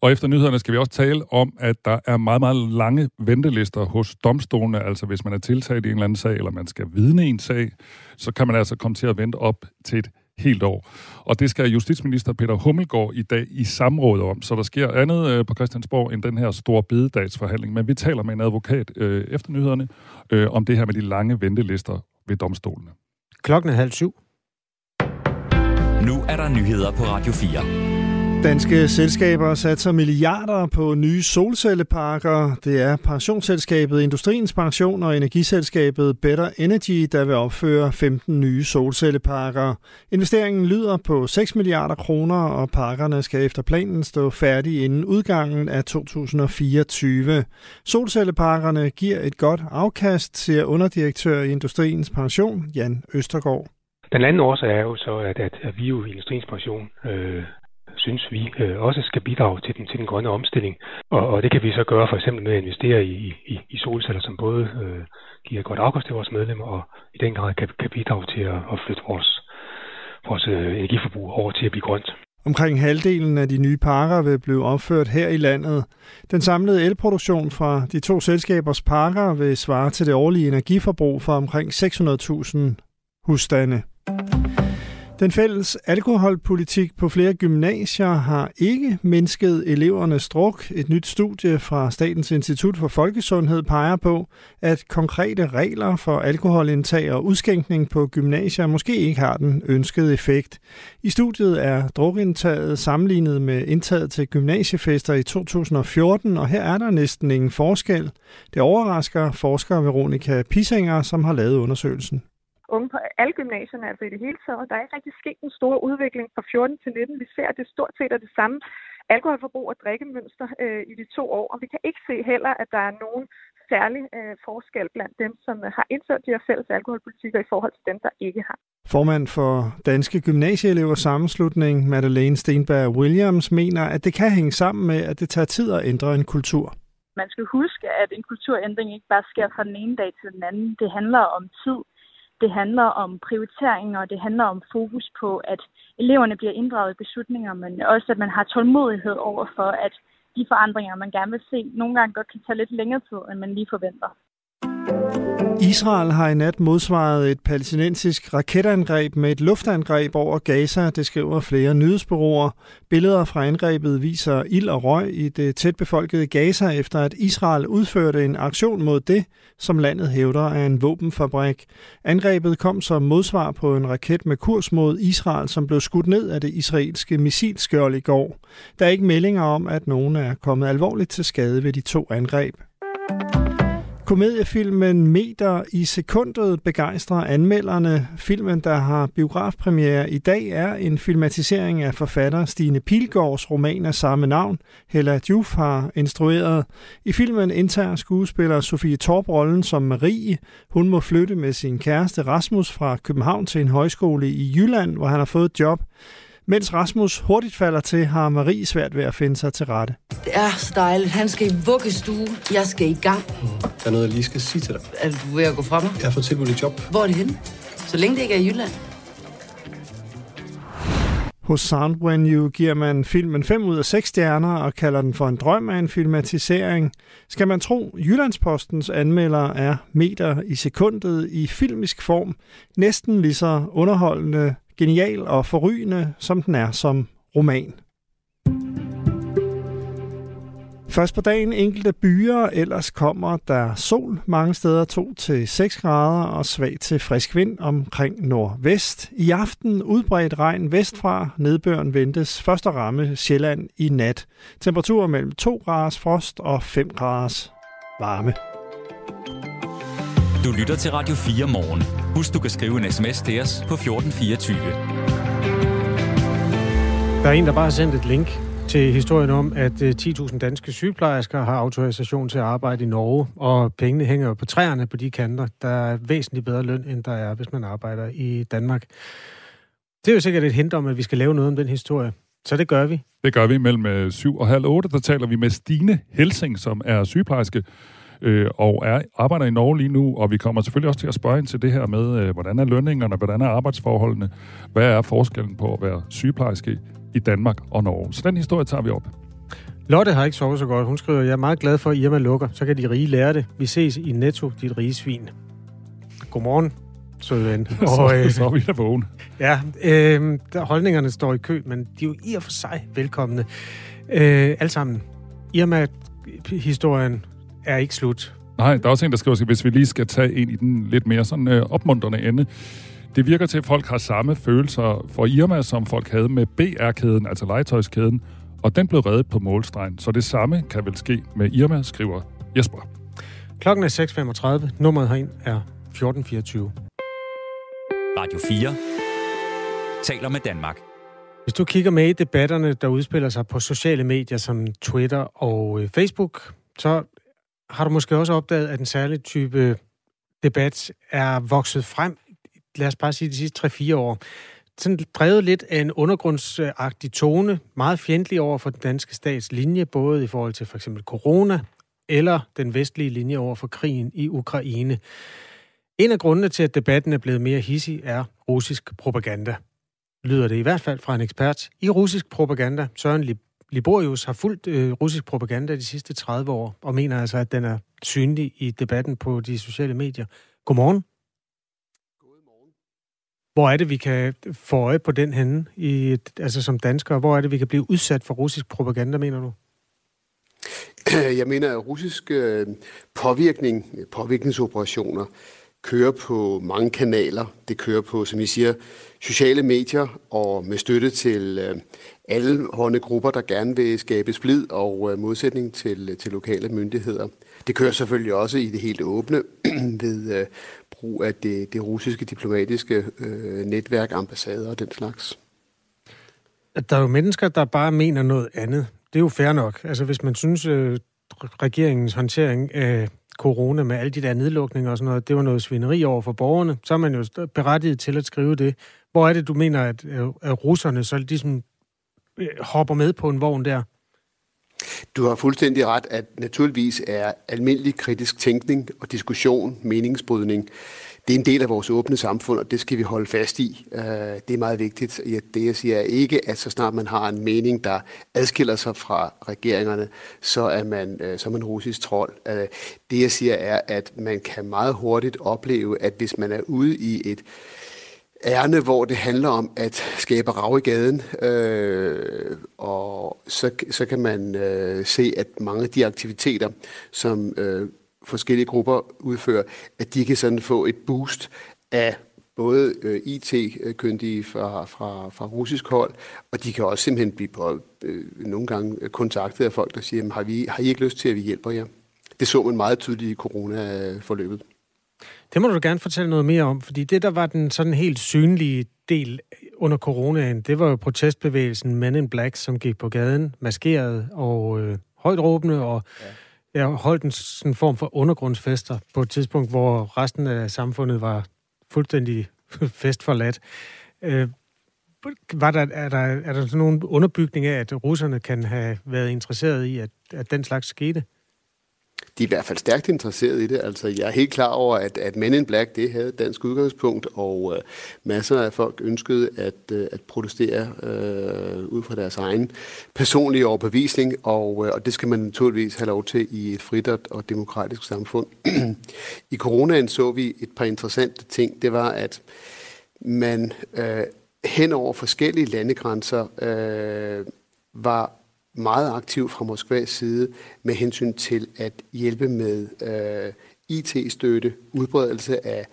Og efter nyhederne skal vi også tale om, at der er meget, meget lange ventelister hos domstolene. Altså hvis man er tiltalt i en eller anden sag, eller man skal vidne i en sag, så kan man altså komme til at vente op til et helt år. Og det skal justitsminister Peter Hummelgaard i dag i samråd om. Så der sker andet øh, på Christiansborg end den her store bededagsforhandling. Men vi taler med en advokat øh, efter nyhederne øh, om det her med de lange ventelister ved domstolene. Klokken er halv syv. Nu er der nyheder på Radio 4. Danske selskaber satser milliarder på nye solcelleparker. Det er pensionsselskabet Industriens Pension og energiselskabet Better Energy, der vil opføre 15 nye solcelleparker. Investeringen lyder på 6 milliarder kroner, og parkerne skal efter planen stå færdige inden udgangen af 2024. Solcelleparkerne giver et godt afkast, siger underdirektør i Industriens Pension, Jan Østergaard. Den anden årsag er jo så, at, at, vi jo i Industriens Pension øh, synes vi øh, også skal bidrage til den, til den grønne omstilling. Og, og det kan vi så gøre for eksempel med at investere i, i, i solceller, som både øh, giver et godt afkast til vores medlemmer, og i den grad kan, kan bidrage til at, at flytte vores, vores øh, energiforbrug over til at blive grønt. Omkring halvdelen af de nye parker vil blive opført her i landet. Den samlede elproduktion fra de to selskabers parker vil svare til det årlige energiforbrug for omkring 600.000 husstande. Den fælles alkoholpolitik på flere gymnasier har ikke mindsket elevernes druk. Et nyt studie fra Statens Institut for Folkesundhed peger på, at konkrete regler for alkoholindtag og udskænkning på gymnasier måske ikke har den ønskede effekt. I studiet er drukindtaget sammenlignet med indtaget til gymnasiefester i 2014, og her er der næsten ingen forskel. Det overrasker forsker Veronika Pissinger, som har lavet undersøgelsen unge på alle gymnasierne, altså i det hele taget. Der er ikke rigtig sket en stor udvikling fra 14 til 19. Vi ser, at det stort set er det samme alkoholforbrug og drikkemønster øh, i de to år, og vi kan ikke se heller, at der er nogen særlig øh, forskel blandt dem, som har indført de her fælles alkoholpolitikker i forhold til dem, der ikke har. Formand for Danske Gymnasieelevers Sammenslutning, Madeleine Stenberg Williams, mener, at det kan hænge sammen med, at det tager tid at ændre en kultur. Man skal huske, at en kulturændring ikke bare sker fra den ene dag til den anden. Det handler om tid, det handler om prioriteringer, og det handler om fokus på, at eleverne bliver inddraget i beslutninger, men også at man har tålmodighed over for, at de forandringer, man gerne vil se, nogle gange godt kan tage lidt længere tid, end man lige forventer. Israel har i nat modsvaret et palæstinensisk raketangreb med et luftangreb over Gaza, det skriver flere nyhedsbureauer. Billeder fra angrebet viser ild og røg i det tætbefolkede Gaza, efter at Israel udførte en aktion mod det, som landet hævder er en våbenfabrik. Angrebet kom som modsvar på en raket med kurs mod Israel, som blev skudt ned af det israelske missilskjold i går. Der er ikke meldinger om, at nogen er kommet alvorligt til skade ved de to angreb. Komediefilmen Meter i sekundet begejstrer anmelderne. Filmen, der har biografpremiere i dag, er en filmatisering af forfatter Stine Pilgaards roman af samme navn, Hella Juf har instrueret. I filmen indtager skuespiller Sofie Torp rollen som Marie. Hun må flytte med sin kæreste Rasmus fra København til en højskole i Jylland, hvor han har fået job. Mens Rasmus hurtigt falder til, har Marie svært ved at finde sig til rette. Det er så dejligt. Han skal i vuggestue. Jeg skal i gang. Mm. Der er noget, jeg lige skal sige til dig. Er du ved at gå fra mig? Jeg har fået tilbudt et job. Hvor er det henne? Så længe det ikke er i Jylland. Hos Sound When You giver man filmen 5 ud af 6 stjerner og kalder den for en drøm af en filmatisering. Skal man tro, Jyllandspostens anmelder er meter i sekundet i filmisk form, næsten lige så underholdende genial og forrygende, som den er som roman. Først på dagen enkelte byer, ellers kommer der sol mange steder 2-6 grader og svag til frisk vind omkring nordvest. I aften udbredt regn vestfra, nedbøren ventes først at ramme Sjælland i nat. Temperatur mellem 2 graders frost og 5 graders varme. Du lytter til Radio 4 morgen. Husk, du kan skrive en sms til os på 1424. Der er en, der bare har sendt et link til historien om, at 10.000 øh, danske sygeplejersker har autorisation til at arbejde i Norge, og pengene hænger jo på træerne på de kanter. Der er væsentligt bedre løn, end der er, hvis man arbejder i Danmark. Det er jo sikkert et hint om, at vi skal lave noget om den historie. Så det gør vi. Det gør vi mellem 7 og halv 8. Der taler vi med Stine Helsing, som er sygeplejerske øh, og er, arbejder i Norge lige nu, og vi kommer selvfølgelig også til at spørge ind til det her med, øh, hvordan er lønningerne, hvordan er arbejdsforholdene, hvad er forskellen på at være sygeplejerske i Danmark og Norge. Så den historie tager vi op. Lotte har ikke sovet så godt. Hun skriver, jeg er meget glad for, at Irma lukker. Så kan de rige lære det. Vi ses i Netto, dit rige svin. Godmorgen, søde ven. så, øh, så er vi da vågen. Ja, øh, der, holdningerne står i kø, men de er jo i og for sig velkomne. Øh, alle sammen. Irma-historien er ikke slut. Nej, der er også en, der skriver, hvis vi lige skal tage en i den lidt mere sådan øh, opmuntrende ende. Det virker til, at folk har samme følelser for Irma, som folk havde med BR-kæden, altså legetøjskæden, og den blev reddet på målstregen. Så det samme kan vel ske med Irma, skriver Jesper. Klokken er 6.35. Nummeret herind er 1424. Radio 4 taler med Danmark. Hvis du kigger med i debatterne, der udspiller sig på sociale medier som Twitter og øh, Facebook, så har du måske også opdaget, at en særlig type debat er vokset frem, lad os bare sige de sidste 3-4 år. Sådan drevet lidt af en undergrundsagtig tone, meget fjendtlig over for den danske stats linje, både i forhold til for eksempel corona, eller den vestlige linje over for krigen i Ukraine. En af grundene til, at debatten er blevet mere hissig, er russisk propaganda. Lyder det i hvert fald fra en ekspert i russisk propaganda. Søren Liborius har fulgt øh, russisk propaganda de sidste 30 år, og mener altså, at den er synlig i debatten på de sociale medier. Godmorgen. Godmorgen. Hvor er det, vi kan få øje på den henne, i, altså som danskere? Hvor er det, vi kan blive udsat for russisk propaganda, mener du? Jeg mener, at russisk øh, påvirkning, påvirkningsoperationer, kører på mange kanaler. Det kører på, som I siger, sociale medier og med støtte til øh, alle hånde grupper, der gerne vil skabe splid og øh, modsætning til, til lokale myndigheder. Det kører selvfølgelig også i det helt åbne ved øh, brug af det, det russiske diplomatiske øh, netværk, ambassader og den slags. Der er jo mennesker, der bare mener noget andet. Det er jo fair nok. Altså hvis man synes, øh, regeringens håndtering af corona med alle de der nedlukninger og sådan noget, det var noget svineri over for borgerne, så er man jo berettiget til at skrive det. Hvor er det, du mener, at, øh, at russerne så ligesom øh, hopper med på en vogn der? Du har fuldstændig ret, at naturligvis er almindelig kritisk tænkning og diskussion, meningsbrydning, det er en del af vores åbne samfund, og det skal vi holde fast i. Øh, det er meget vigtigt. Det jeg siger er ikke, at så snart man har en mening, der adskiller sig fra regeringerne, så er man, øh, så er man russisk trold. Øh, det jeg siger er, at man kan meget hurtigt opleve, at hvis man er ude i et ærne, hvor det handler om at skabe rav i gaden, øh, og så, så kan man øh, se, at mange af de aktiviteter, som øh, forskellige grupper udfører, at de kan sådan få et boost af både øh, IT-kyndige fra, fra, fra russisk hold, og de kan også simpelthen blive på, øh, nogle gange kontaktet af folk, der siger, har, vi, har I ikke lyst til, at vi hjælper jer? Det så man meget tydeligt i corona-forløbet. Det må du gerne fortælle noget mere om, fordi det, der var den sådan helt synlige del under coronaen, det var jo protestbevægelsen Men in Black, som gik på gaden, maskeret og øh, højt råbende, og ja. jeg holdt en sådan form for undergrundsfester på et tidspunkt, hvor resten af samfundet var fuldstændig festforladt. Øh, var der, er, der, er der sådan nogen underbygning af, at russerne kan have været interesseret i, at, at den slags skete? De er i hvert fald stærkt interesseret i det. Altså, jeg er helt klar over, at, at Men in Black, det havde dansk udgangspunkt, og øh, masser af folk ønskede at, øh, at protestere øh, ud fra deres egen personlige overbevisning, og, øh, og det skal man naturligvis have lov til i et frit og demokratisk samfund. I coronaen så vi et par interessante ting. Det var, at man øh, hen over forskellige landegrænser øh, var meget aktiv fra Moskvas side med hensyn til at hjælpe med øh, IT-støtte, udbredelse af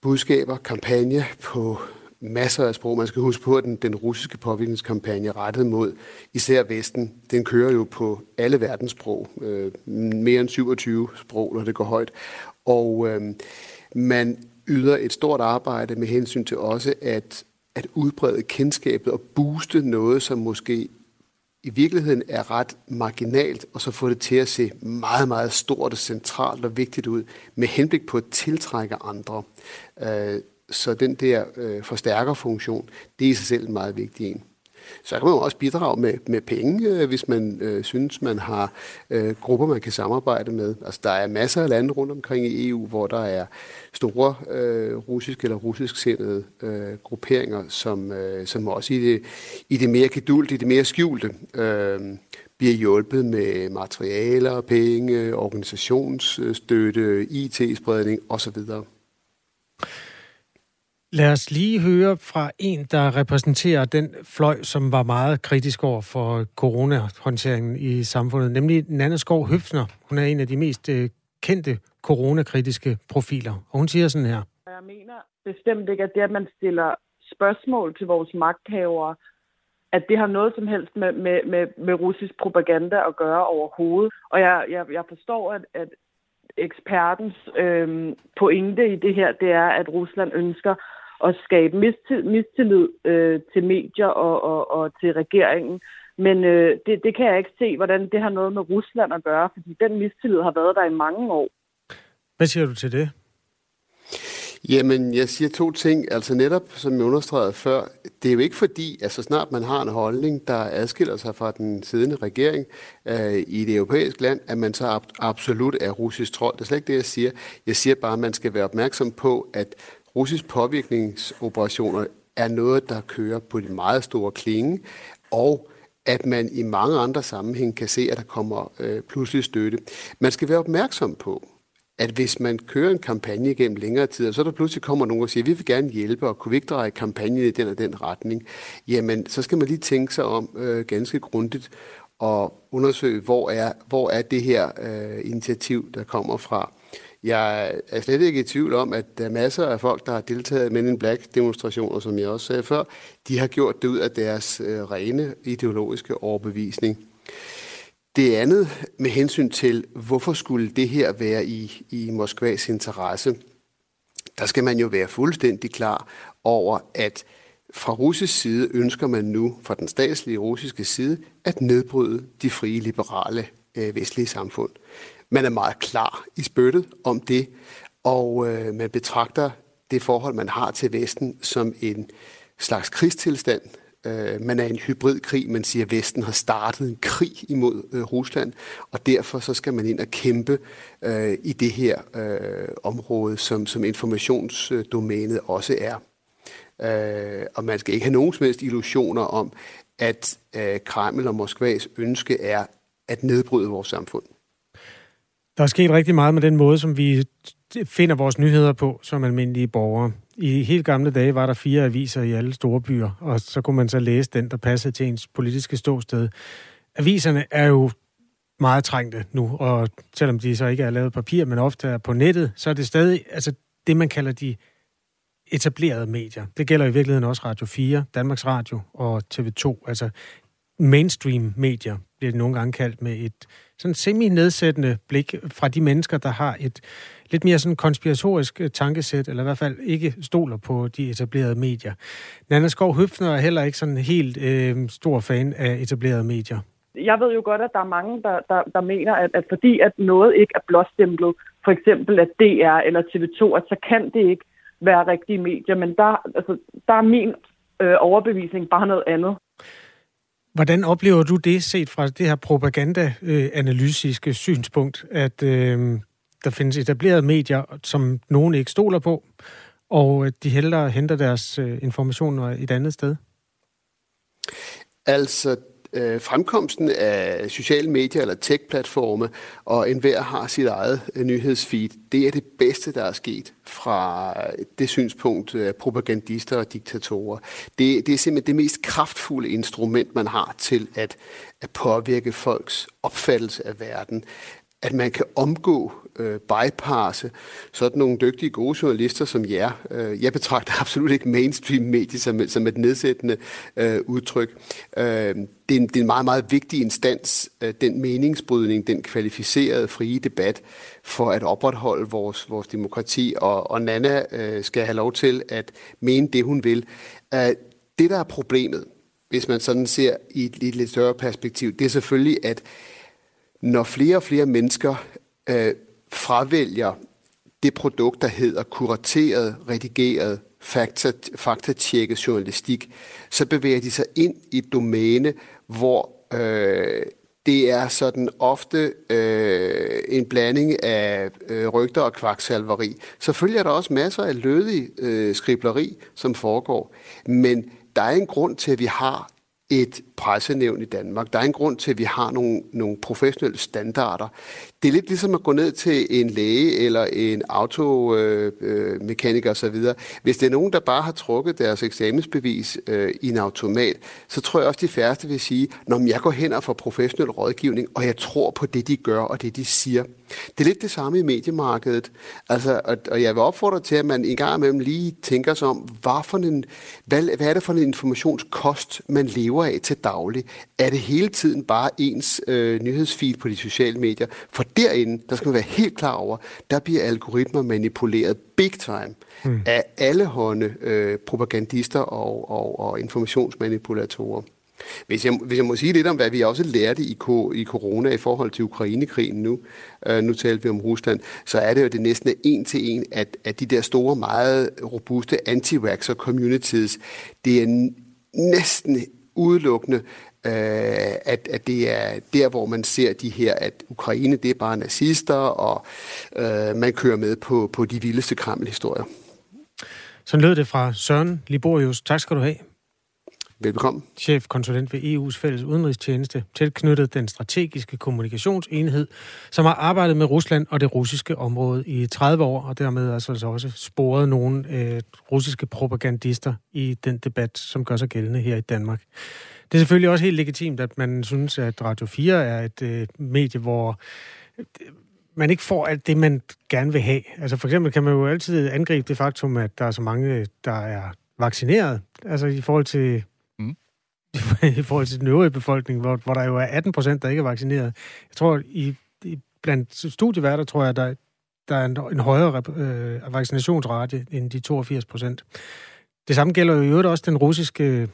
budskaber, kampagne på masser af sprog. Man skal huske på, at den, den russiske påvirkningskampagne rettet mod især Vesten, den kører jo på alle verdenssprog, øh, mere end 27 sprog, når det går højt. Og øh, man yder et stort arbejde med hensyn til også at, at udbrede kendskabet og booste noget, som måske i virkeligheden er ret marginalt, og så få det til at se meget, meget stort og centralt og vigtigt ud, med henblik på at tiltrække andre. Øh, så den der øh, forstærkerfunktion, det er i sig selv en meget vigtig en. Så kan man jo også bidrage med, med penge, øh, hvis man øh, synes, man har øh, grupper, man kan samarbejde med. Altså, der er masser af lande rundt omkring i EU, hvor der er store øh, russiske eller russisk sindede øh, grupperinger, som, øh, som også i det, i det mere geduldige, i det mere skjulte, øh, bliver hjulpet med materialer, penge, organisationsstøtte, IT-spredning osv. Lad os lige høre fra en, der repræsenterer den fløj, som var meget kritisk over for coronahåndteringen i samfundet, nemlig Nanna Skov Høfner. Hun er en af de mest øh, kendte coronakritiske profiler, og hun siger sådan her. Jeg mener bestemt ikke, at det, at man stiller spørgsmål til vores magthavere, at det har noget som helst med, med, med, med russisk propaganda at gøre overhovedet. Og jeg, jeg, jeg forstår, at, at ekspertens øh, pointe i det her, det er, at Rusland ønsker at skabe mistillid, mistillid øh, til medier og, og, og til regeringen. Men øh, det, det kan jeg ikke se, hvordan det har noget med Rusland at gøre, fordi den mistillid har været der i mange år. Hvad siger du til det? Jamen, jeg siger to ting. Altså netop, som jeg understregede før, det er jo ikke fordi, at så snart man har en holdning, der adskiller sig fra den siddende regering øh, i det europæiske land, at man så ab- absolut er russisk trold. Det er slet ikke det, jeg siger. Jeg siger bare, at man skal være opmærksom på, at russisk påvirkningsoperationer er noget, der kører på de meget store klinge, og at man i mange andre sammenhæng kan se, at der kommer øh, pludselig støtte. Man skal være opmærksom på, at hvis man kører en kampagne gennem længere tid, og så der pludselig kommer nogen og siger, vi vil gerne hjælpe, og kunne vi ikke dreje kampagnen i den og den retning, jamen så skal man lige tænke sig om øh, ganske grundigt og undersøge, hvor er, hvor er det her øh, initiativ, der kommer fra. Jeg er slet ikke i tvivl om, at der er masser af folk, der har deltaget i Men in Black demonstrationer, som jeg også sagde før, de har gjort det ud af deres øh, rene ideologiske overbevisning. Det andet med hensyn til, hvorfor skulle det her være i, i Moskvas interesse, der skal man jo være fuldstændig klar over, at fra russisk side ønsker man nu, fra den statslige russiske side, at nedbryde de frie liberale øh, vestlige samfund. Man er meget klar i spyttet om det, og øh, man betragter det forhold, man har til Vesten, som en slags krigstilstand. Øh, man er en hybridkrig, man siger, at Vesten har startet en krig imod øh, Rusland, og derfor så skal man ind og kæmpe øh, i det her øh, område, som, som informationsdomænet også er. Øh, og man skal ikke have nogen som helst illusioner om, at øh, Kreml og Moskvas ønske er at nedbryde vores samfund. Der er sket rigtig meget med den måde, som vi finder vores nyheder på som almindelige borgere. I helt gamle dage var der fire aviser i alle store byer, og så kunne man så læse den, der passede til ens politiske ståsted. Aviserne er jo meget trængte nu, og selvom de så ikke er lavet papir, men ofte er på nettet, så er det stadig altså det, man kalder de etablerede medier. Det gælder i virkeligheden også Radio 4, Danmarks Radio og TV2. Altså mainstream medier bliver det nogle gange kaldt med et sådan semi-nedsættende blik fra de mennesker, der har et lidt mere sådan konspiratorisk øh, tankesæt, eller i hvert fald ikke stoler på de etablerede medier. Nana Skov Høfner er heller ikke sådan helt øh, stor fan af etablerede medier. Jeg ved jo godt, at der er mange, der, der, der mener, at, at fordi at noget ikke er blåstemplet, for eksempel at DR eller TV2, at så kan det ikke være rigtige medier. Men der, altså, der er min øh, overbevisning bare noget andet. Hvordan oplever du det set fra det her propaganda-analytiske øh, synspunkt, at øh, der findes etablerede medier, som nogen ikke stoler på, og øh, de hellere henter deres øh, informationer et andet sted? Altså, øh, fremkomsten af sociale medier eller tech-platforme, og enhver har sit eget øh, nyhedsfeed, det er det bedste, der er sket fra øh, det synspunkt af propagandister og diktatorer. Det, det er simpelthen det mest kraftfulde instrument, man har til at, at påvirke folks opfattelse af verden at man kan omgå, øh, bypasse sådan nogle dygtige, gode journalister som jer. Øh, jeg betragter absolut ikke mainstream-medier som, som et nedsættende øh, udtryk. Øh, det, er en, det er en meget, meget vigtig instans, øh, den meningsbrydning, den kvalificerede frie debat for at opretholde vores, vores demokrati. Og, og Nana øh, skal have lov til at mene det, hun vil. Øh, det, der er problemet, hvis man sådan ser i et, i et lidt større perspektiv, det er selvfølgelig, at når flere og flere mennesker øh, fravælger det produkt, der hedder kurateret, redigeret, fakta, faktatjekket journalistik, så bevæger de sig ind i et domæne, hvor øh, det er sådan ofte øh, en blanding af øh, rygter og kvaksalveri. Selvfølgelig er der også masser af lødig øh, skribleri, som foregår, men der er en grund til, at vi har et pressenævn i Danmark. Der er en grund til, at vi har nogle, nogle professionelle standarder. Det er lidt ligesom at gå ned til en læge eller en automekaniker øh, øh, osv. Hvis det er nogen, der bare har trukket deres eksamensbevis øh, i en automat, så tror jeg også, de færreste vil sige, når jeg går hen og får professionel rådgivning, og jeg tror på det, de gør og det, de siger. Det er lidt det samme i mediemarkedet. Altså, og, og jeg vil opfordre til, at man en gang imellem lige tænker sig om, hvad, for en, hvad, hvad er det for en informationskost, man lever af til daglig? Er det hele tiden bare ens øh, nyhedsfeed på de sociale medier? For derinde, der skal man være helt klar over, der bliver algoritmer manipuleret big time mm. af alle hånde øh, propagandister og, og, og informationsmanipulatorer. Hvis jeg, hvis jeg må sige lidt om, hvad vi også lærte i, i corona i forhold til Ukrainekrigen nu, øh, nu talte vi om Rusland, så er det jo det næsten en til en, at, at de der store, meget robuste anti-vaxxer communities, det er næsten udelukkende øh, at, at det er der, hvor man ser de her, at Ukraine, det er bare nazister, og øh, man kører med på, på de vildeste krammelhistorier. Så lød det fra Søren Liborius. Tak skal du have. Velkommen. Chefkonsulent ved EU's fælles udenrigstjeneste, tilknyttet den strategiske kommunikationsenhed, som har arbejdet med Rusland og det russiske område i 30 år, og dermed altså også sporet nogle øh, russiske propagandister i den debat, som gør sig gældende her i Danmark. Det er selvfølgelig også helt legitimt, at man synes, at Radio 4 er et øh, medie, hvor øh, man ikke får alt det, man gerne vil have. Altså for eksempel kan man jo altid angribe det faktum, at der er så mange, der er vaccineret. Altså i forhold til i forhold til den øvrige befolkning, hvor, hvor der jo er 18 procent, der ikke er vaccineret. Jeg tror, i, i blandt studieværter, tror jeg, der, der er en, en højere øh, vaccinationsrate end de 82 procent. Det samme gælder jo i øvrigt også den russiske,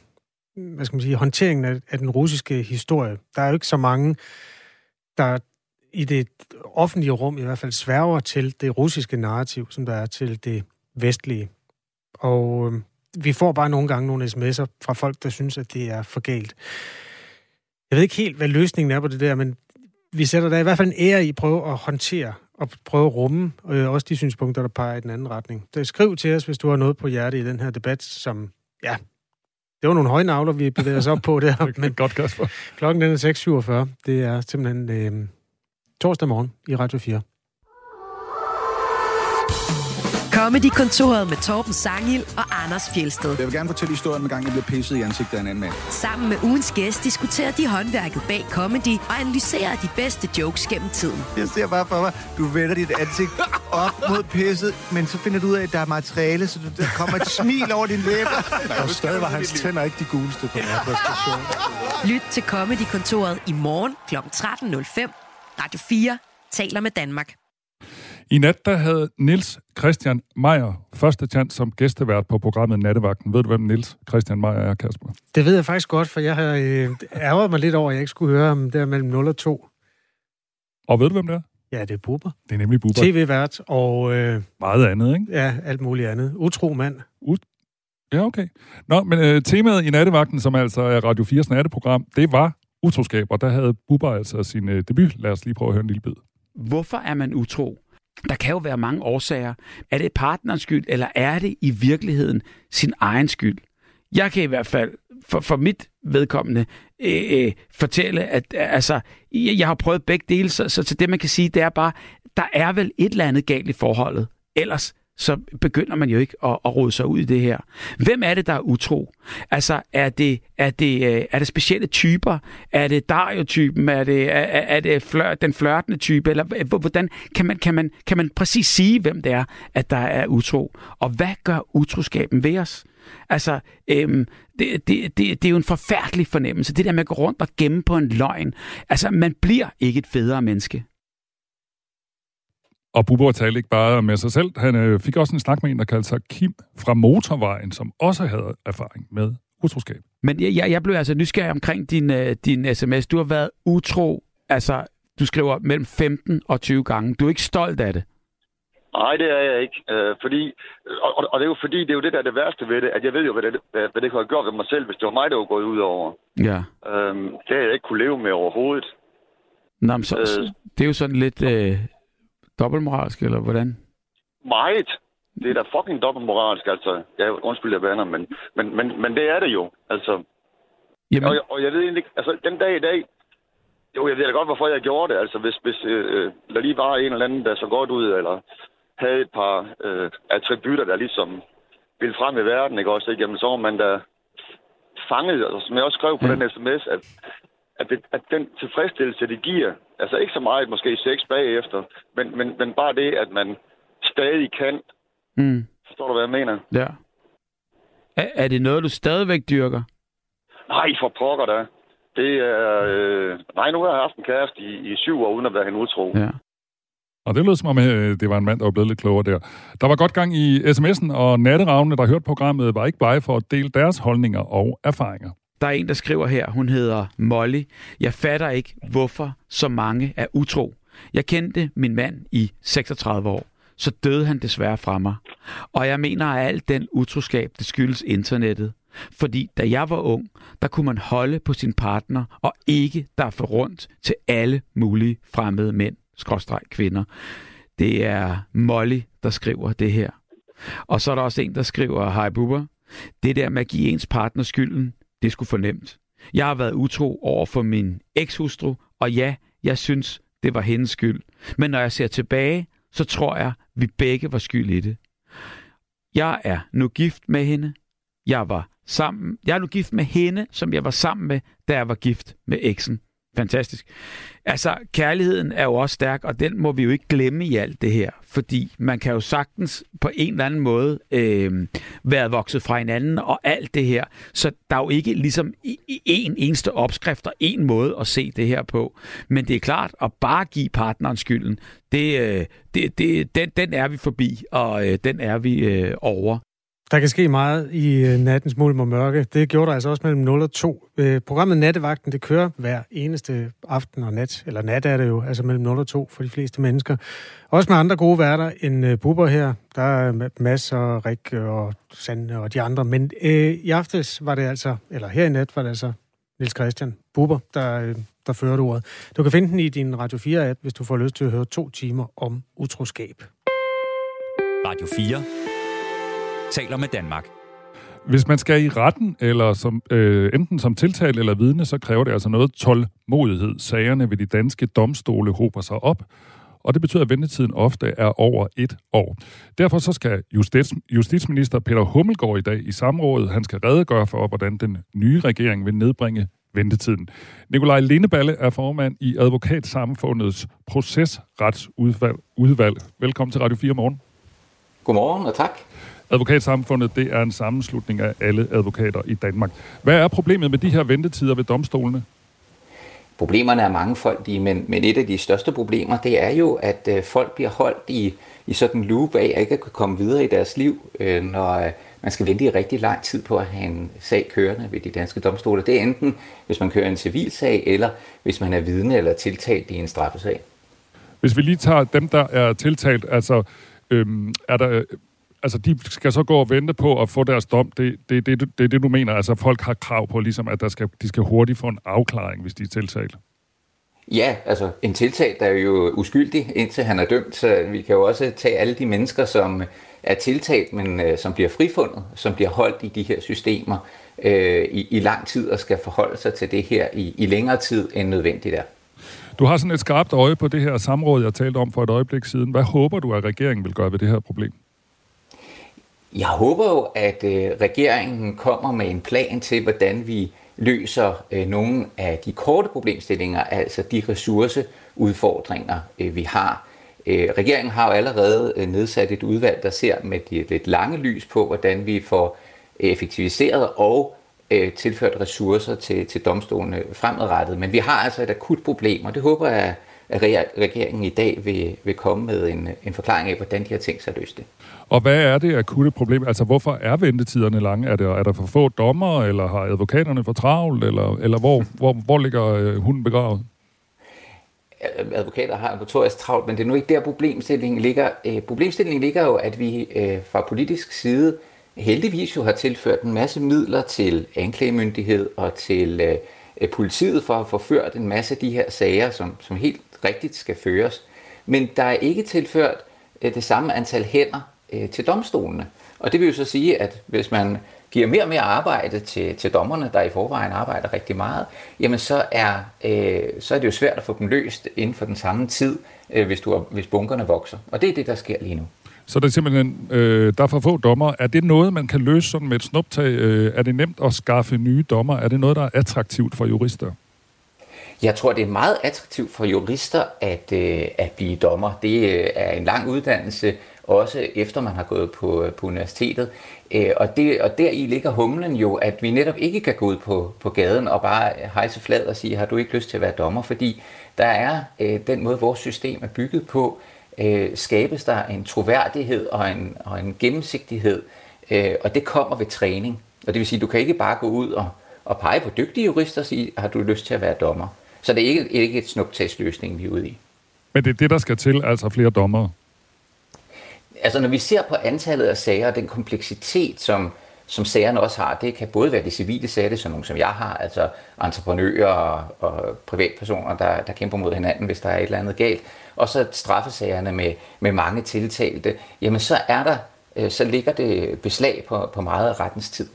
hvad skal man sige, håndteringen af, af den russiske historie. Der er jo ikke så mange, der i det offentlige rum i hvert fald sværger til det russiske narrativ, som der er til det vestlige. Og øh, vi får bare nogle gange nogle sms'er fra folk, der synes, at det er for galt. Jeg ved ikke helt, hvad løsningen er på det der, men vi sætter der i hvert fald en ære i at prøve at håndtere og prøve at rumme øh, også de synspunkter, der peger i den anden retning. Så skriv til os, hvis du har noget på hjerte i den her debat, som, ja, det var nogle høje navler, vi bevæger os op på der. Men godt, Kasper. Klokken er 6.47. Det er simpelthen øh, torsdag morgen i Radio 4. Comedy-kontoret med Torben Sangil og Anders Fjelsted. Jeg vil gerne fortælle historien med gang, jeg blev pisset i ansigtet af en anden mand. Sammen med ugens gæst diskuterer de håndværket bag comedy og analyserer de bedste jokes gennem tiden. Jeg ser bare for mig, du vender dit ansigt op mod pisset, men så finder du ud af, at der er materiale, så der kommer et smil over din læber. Og stadig var hans tænder ikke de guleste på den her præstation. Lyt til Comedy-kontoret i morgen kl. 13.05. Radio 4 taler med Danmark. I nat der havde Nils Christian Meier første chance som gæstevært på programmet Nattevagten. Ved du, hvem Nils Christian Meier er, Kasper? Det ved jeg faktisk godt, for jeg har øh, ærget mig lidt over, at jeg ikke skulle høre ham der mellem 0 og 2. Og ved du, hvem det er? Ja, det er Bubber. Det er nemlig Bubber. TV-vært og... Øh, Meget andet, ikke? Ja, alt muligt andet. Utro mand. Ut- ja, okay. Nå, men øh, temaet i Nattevagten, som altså er Radio 4's natteprogram, det var utroskab, og der havde Bubber altså sin øh, debut. Lad os lige prøve at høre en lille bid. Hvorfor er man utro? Der kan jo være mange årsager. Er det partnerens skyld, eller er det i virkeligheden sin egen skyld? Jeg kan i hvert fald for, for mit vedkommende øh, øh, fortælle, at øh, altså, jeg, jeg har prøvet begge dele, så, så, så det man kan sige, det er bare, der er vel et eller andet galt i forholdet. Ellers så begynder man jo ikke at, at rode sig ud i det her. Hvem er det, der er utro? Altså, er det, er det, øh, er det specielle typer? Er det Dario-typen? Er det, er, er det flør, den flørtende type? Eller øh, hvordan kan man, kan, man, kan man præcis sige, hvem det er, at der er utro? Og hvad gør utroskaben ved os? Altså, øhm, det, det, det, det er jo en forfærdelig fornemmelse. Det der med at gå rundt og gemme på en løgn. Altså, man bliver ikke et federe menneske. Og Bubber talte ikke bare med sig selv. Han øh, fik også en snak med en, der kaldte sig Kim fra Motorvejen, som også havde erfaring med utroskab. Men jeg, jeg blev altså nysgerrig omkring din, øh, din sms. Du har været utro, altså du skriver mellem 15 og 20 gange. Du er ikke stolt af det? Nej, det er jeg ikke. Øh, fordi, og, og det er jo fordi, det er jo det, der er det værste ved det, at jeg ved jo, hvad det, hvad, hvad det kunne have gjort ved mig selv, hvis det var mig, der var gået ud over. Ja. Øhm, det har jeg ikke kunne leve med overhovedet. Nå, men så, øh, det er jo sådan lidt øh, dobbeltmoralsk, eller hvordan? Meget. Det er da fucking dobbeltmoralsk, altså. Ja, undskyld, jeg bander, men, men, men, men det er det jo. Altså, Jamen... Og, og jeg ved egentlig ikke, altså den dag i dag, jo, jeg ved da godt, hvorfor jeg gjorde det. Altså, hvis, hvis øh, der lige var en eller anden, der så godt ud, eller havde et par øh, attributter, der ligesom ville frem i verden, ikke også? Ikke? Jamen, så var man da fanget, altså, som jeg også skrev på ja. den sms, at, at, det, at den tilfredsstillelse, det giver, altså ikke så meget måske sex bagefter, men, men, men bare det, at man stadig kan. Mm. Forstår du, hvad jeg mener? Ja. Er, er det noget, du stadigvæk dyrker? Nej, for pokker da. Det er... Øh, nej, nu har jeg haft en kæreste i, i syv år, uden at være hende utro. Ja. Og det lød som om, øh, det var en mand, der var blevet lidt klogere der. Der var godt gang i sms'en, og natteravne, der hørte programmet, var ikke bare for at dele deres holdninger og erfaringer. Der er en, der skriver her, hun hedder Molly. Jeg fatter ikke, hvorfor så mange er utro. Jeg kendte min mand i 36 år. Så døde han desværre fra mig. Og jeg mener, at alt den utroskab, det skyldes internettet. Fordi da jeg var ung, der kunne man holde på sin partner og ikke derfor rundt til alle mulige fremmede mænd, skråstreg kvinder. Det er Molly, der skriver det her. Og så er der også en, der skriver, hej buber, det der med at give ens partner skylden, det skulle fornemt. Jeg har været utro over for min ekshustru, og ja, jeg synes, det var hendes skyld. Men når jeg ser tilbage, så tror jeg, vi begge var skyld i det. Jeg er nu gift med hende. Jeg var sammen. Jeg er nu gift med hende, som jeg var sammen med, da jeg var gift med eksen. Fantastisk. Altså, kærligheden er jo også stærk, og den må vi jo ikke glemme i alt det her, fordi man kan jo sagtens på en eller anden måde øh, være vokset fra hinanden og alt det her. Så der er jo ikke ligesom en eneste opskrift og en måde at se det her på. Men det er klart, at bare give partneren skylden, det, øh, det, det, den, den er vi forbi, og øh, den er vi øh, over. Der kan ske meget i øh, nattens mulm og mørke. Det gjorde der altså også mellem 0 og 2. Øh, programmet Nattevagten, det kører hver eneste aften og nat, eller nat er det jo, altså mellem 0 og 2 for de fleste mennesker. Også med andre gode værter end øh, Bubber her. Der er Mads og Rik og Sande og de andre. Men øh, i aftes var det altså, eller her i nat var det altså Nils Christian Bubber, der, der førte ordet. Du kan finde den i din Radio 4-app, hvis du får lyst til at høre to timer om utroskab. Radio 4 taler med Danmark. Hvis man skal i retten, eller som, øh, enten som tiltalt eller vidne, så kræver det altså noget tålmodighed. Sagerne ved de danske domstole hober sig op, og det betyder, at ventetiden ofte er over et år. Derfor så skal justits, justitsminister Peter Hummelgaard i dag i samrådet, han skal redegøre for, hvordan den nye regering vil nedbringe ventetiden. Nikolaj Lindeballe er formand i Advokatsamfundets procesretsudvalg. Udvalg. Velkommen til Radio 4 morgen. Godmorgen og tak. Advokatsamfundet, det er en sammenslutning af alle advokater i Danmark. Hvad er problemet med de her ventetider ved domstolene? Problemerne er mangefoldige, men, men et af de største problemer, det er jo, at øh, folk bliver holdt i, i sådan en loop af, at ikke kan komme videre i deres liv, øh, når øh, man skal vente i rigtig lang tid på at have en sag kørende ved de danske domstole. Det er enten, hvis man kører en civilsag, eller hvis man er vidne eller tiltalt i en straffesag. Hvis vi lige tager dem, der er tiltalt, altså øhm, er der altså, de skal så gå og vente på at få deres dom. Det er det, det, det, det, det, du mener. Altså, folk har krav på, ligesom, at der skal, de skal hurtigt få en afklaring, hvis de er tiltalt. Ja, altså en tiltalt er jo uskyldig, indtil han er dømt. Så vi kan jo også tage alle de mennesker, som er tiltalt, men øh, som bliver frifundet, som bliver holdt i de her systemer øh, i, i lang tid og skal forholde sig til det her i, i længere tid end nødvendigt er. Du har sådan et skarpt øje på det her samråd, jeg talte om for et øjeblik siden. Hvad håber du, at regeringen vil gøre ved det her problem? Jeg håber jo, at øh, regeringen kommer med en plan til, hvordan vi løser øh, nogle af de korte problemstillinger, altså de ressourceudfordringer, øh, vi har. Øh, regeringen har jo allerede øh, nedsat et udvalg, der ser med et lidt lange lys på, hvordan vi får øh, effektiviseret og øh, tilført ressourcer til, til domstolene fremadrettet. Men vi har altså et akut problem, og det håber jeg, at regeringen i dag vil, vil komme med en, en forklaring af, hvordan de har tænkt sig at løse det. Og hvad er det akutte problem? Altså, hvorfor er ventetiderne lange? Er, det, er der for få dommer, eller har advokaterne for travlt, eller, eller hvor, hvor, hvor ligger øh, hunden begravet? Advokater har notorisk travlt, men det er nu ikke der problemstillingen ligger. Øh, problemstillingen ligger jo, at vi øh, fra politisk side heldigvis jo har tilført en masse midler til anklagemyndighed og til øh, politiet for at få ført en masse af de her sager, som, som helt rigtigt skal føres. Men der er ikke tilført øh, det samme antal hænder øh, til domstolene. Og det vil jo så sige, at hvis man giver mere og mere arbejde til, til dommerne, der i forvejen arbejder rigtig meget, jamen så er, øh, så er det jo svært at få dem løst inden for den samme tid, øh, hvis, du, hvis bunkerne vokser. Og det er det, der sker lige nu. Så det er simpelthen, øh, der er for få dommer. Er det noget, man kan løse sådan med et snuptag? Øh, er det nemt at skaffe nye dommer? Er det noget, der er attraktivt for jurister? Jeg tror, det er meget attraktivt for jurister at, øh, at blive dommer. Det øh, er en lang uddannelse, også efter man har gået på, øh, på universitetet. Øh, og, det, og der i ligger humlen jo, at vi netop ikke kan gå ud på, på gaden og bare hejse flad og sige, har du ikke lyst til at være dommer? Fordi der er øh, den måde, vores system er bygget på, øh, skabes der en troværdighed og en, og en gennemsigtighed, øh, og det kommer ved træning. Og det vil sige, du kan ikke bare gå ud og, og pege på dygtige jurister og sige, har du lyst til at være dommer? Så det er ikke, ikke et snuptagsløsning, vi er ude i. Men det er det, der skal til, altså flere dommere? Altså når vi ser på antallet af sager og den kompleksitet, som, som sagerne også har, det kan både være de civile sager, det som nogle som jeg har, altså entreprenører og, og privatpersoner, der, der kæmper mod hinanden, hvis der er et eller andet galt, og så straffesagerne med, med mange tiltalte, jamen så er der, øh, så ligger det beslag på, på meget af rettens tid.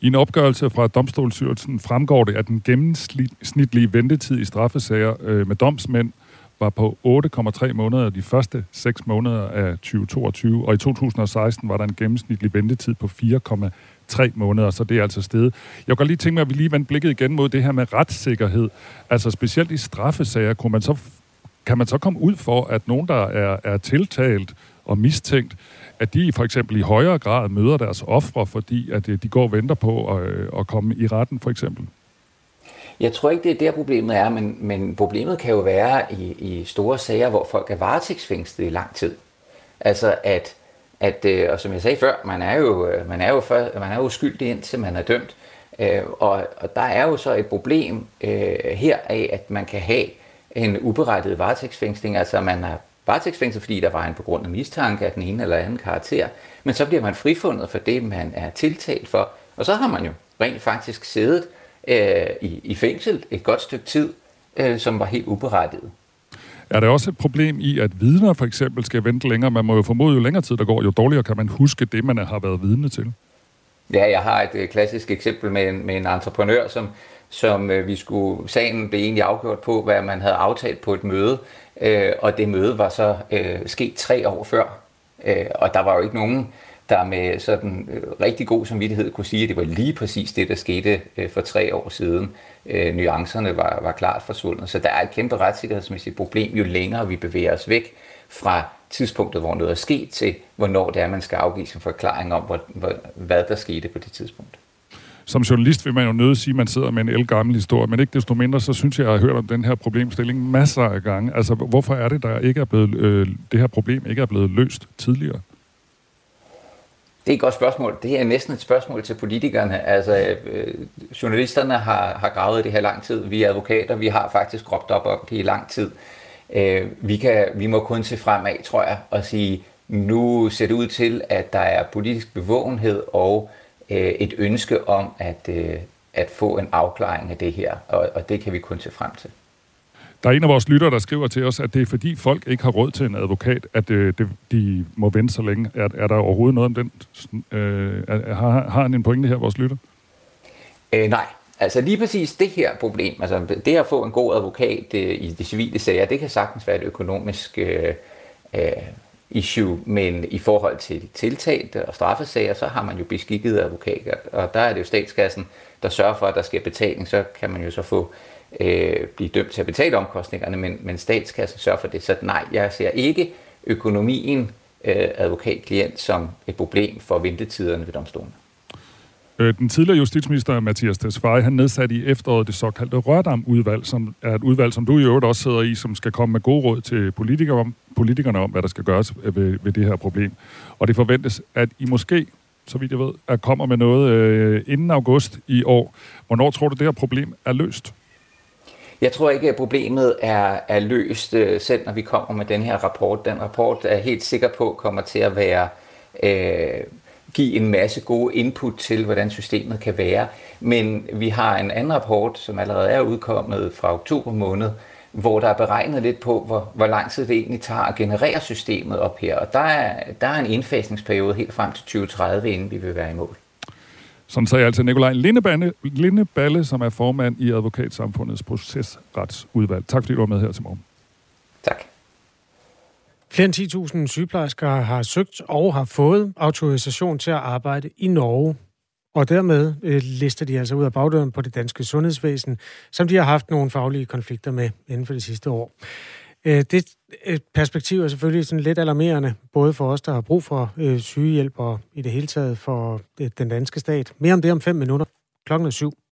I en opgørelse fra Domstolsstyrelsen fremgår det, at den gennemsnitlige ventetid i straffesager øh, med domsmænd var på 8,3 måneder de første 6 måneder af 2022, og i 2016 var der en gennemsnitlig ventetid på 4,3 måneder, så det er altså steget. Jeg kan lige tænke mig, at vi lige vendte blikket igen mod det her med retssikkerhed. Altså specielt i straffesager, kunne man så, kan man så komme ud for, at nogen, der er, er tiltalt og mistænkt, at de for eksempel i højere grad møder deres ofre, fordi at øh, de går og venter på at, at komme i retten for eksempel? Jeg tror ikke, det er der problemet er, men, men problemet kan jo være i, i store sager, hvor folk er varetægtsfængslet i lang tid. Altså at, at øh, og som jeg sagde før, man er jo, man er jo, for, man er jo skyldig indtil man er dømt. Og, og der er jo så et problem her af, at man kan have en uberettiget varetægtsfængsling, altså man har varetægtsfængsel, fordi der var en på grund af mistanke af den ene eller anden karakter. Men så bliver man frifundet for det, man er tiltalt for. Og så har man jo rent faktisk siddet øh, i, i fængsel et godt stykke tid, øh, som var helt uberettiget. Er der også et problem i, at vidner for eksempel skal vente længere? Man må jo formode, jo længere tid der går, jo dårligere kan man huske det, man har været vidne til. Ja, jeg har et øh, klassisk eksempel med en, med en entreprenør, som, som øh, vi skulle, sagen blev egentlig afgjort på, hvad man havde aftalt på et møde, øh, og det møde var så øh, sket tre år før. Øh, og der var jo ikke nogen, der med sådan øh, rigtig god samvittighed kunne sige, at det var lige præcis det, der skete øh, for tre år siden. Øh, nuancerne var, var klart forsvundet. Så der er et kæmpe retssikkerhedsmæssigt problem, jo længere vi bevæger os væk fra tidspunktet, hvor noget er sket, til hvornår det er, man skal afgive sin forklaring om, hvor, hvor, hvad der skete på det tidspunkt som journalist vil man jo nødt sige, at man sidder med en elgammel historie, men ikke desto mindre, så synes jeg, at jeg har hørt om den her problemstilling masser af gange. Altså, hvorfor er det, der ikke er blevet, øh, det her problem ikke er blevet løst tidligere? Det er et godt spørgsmål. Det er næsten et spørgsmål til politikerne. Altså, øh, journalisterne har, har gravet det her lang tid. Vi er advokater, vi har faktisk råbt op om det i lang tid. Øh, vi, kan, vi må kun se fremad, tror jeg, og sige, nu ser det ud til, at der er politisk bevågenhed og øh, et ønske om at, øh, at få en afklaring af det her, og, og det kan vi kun se frem til. Der er en af vores lyttere, der skriver til os, at det er fordi folk ikke har råd til en advokat, at øh, det, de må vente så længe. Er, er der overhovedet noget om den? Øh, er, har, har han en pointe her, vores lytter? Øh, nej, altså lige præcis det her problem, altså det at få en god advokat øh, i de civile sager, det kan sagtens være et økonomisk øh, øh, issue, men i forhold til tiltalte og straffesager, så har man jo beskikket advokater, og der er det jo statskassen, der sørger for, at der sker betaling, så kan man jo så få øh, blive dømt til at betale omkostningerne, men, men statskassen sørger for det. Så nej, jeg ser ikke økonomien øh, advokatklient som et problem for ventetiderne ved domstolen. Øh, den tidligere justitsminister Mathias Tesfaye, han nedsatte i efteråret det såkaldte Rørdam-udvalg, som er et udvalg, som du i øvrigt også sidder i, som skal komme med gode råd til politikere om, politikerne om, hvad der skal gøres ved, ved det her problem. Og det forventes, at I måske, så vidt jeg ved, at kommer med noget øh, inden august i år. Hvornår tror du, det her problem er løst? Jeg tror ikke, at problemet er, er løst, øh, selv når vi kommer med den her rapport. Den rapport er helt sikker på kommer til at være øh, give en masse gode input til, hvordan systemet kan være. Men vi har en anden rapport, som allerede er udkommet fra oktober måned, hvor der er beregnet lidt på, hvor, hvor lang tid det egentlig tager at generere systemet op her. Og der er, der er en indfasningsperiode helt frem til 2030, inden vi vil være i mål. Sådan sagde altså Nikolaj Lindeballe, Lindeballe, som er formand i Advokatsamfundets procesretsudvalg. Tak fordi du var med her til morgen. Flere end 10.000 sygeplejersker har søgt og har fået autorisation til at arbejde i Norge. Og dermed øh, lister de altså ud af bagdøren på det danske sundhedsvæsen, som de har haft nogle faglige konflikter med inden for det sidste år. Øh, det øh, perspektiv er selvfølgelig sådan lidt alarmerende, både for os, der har brug for øh, sygehjælp og i det hele taget for øh, den danske stat. Mere om det om fem minutter. Klokken er syv.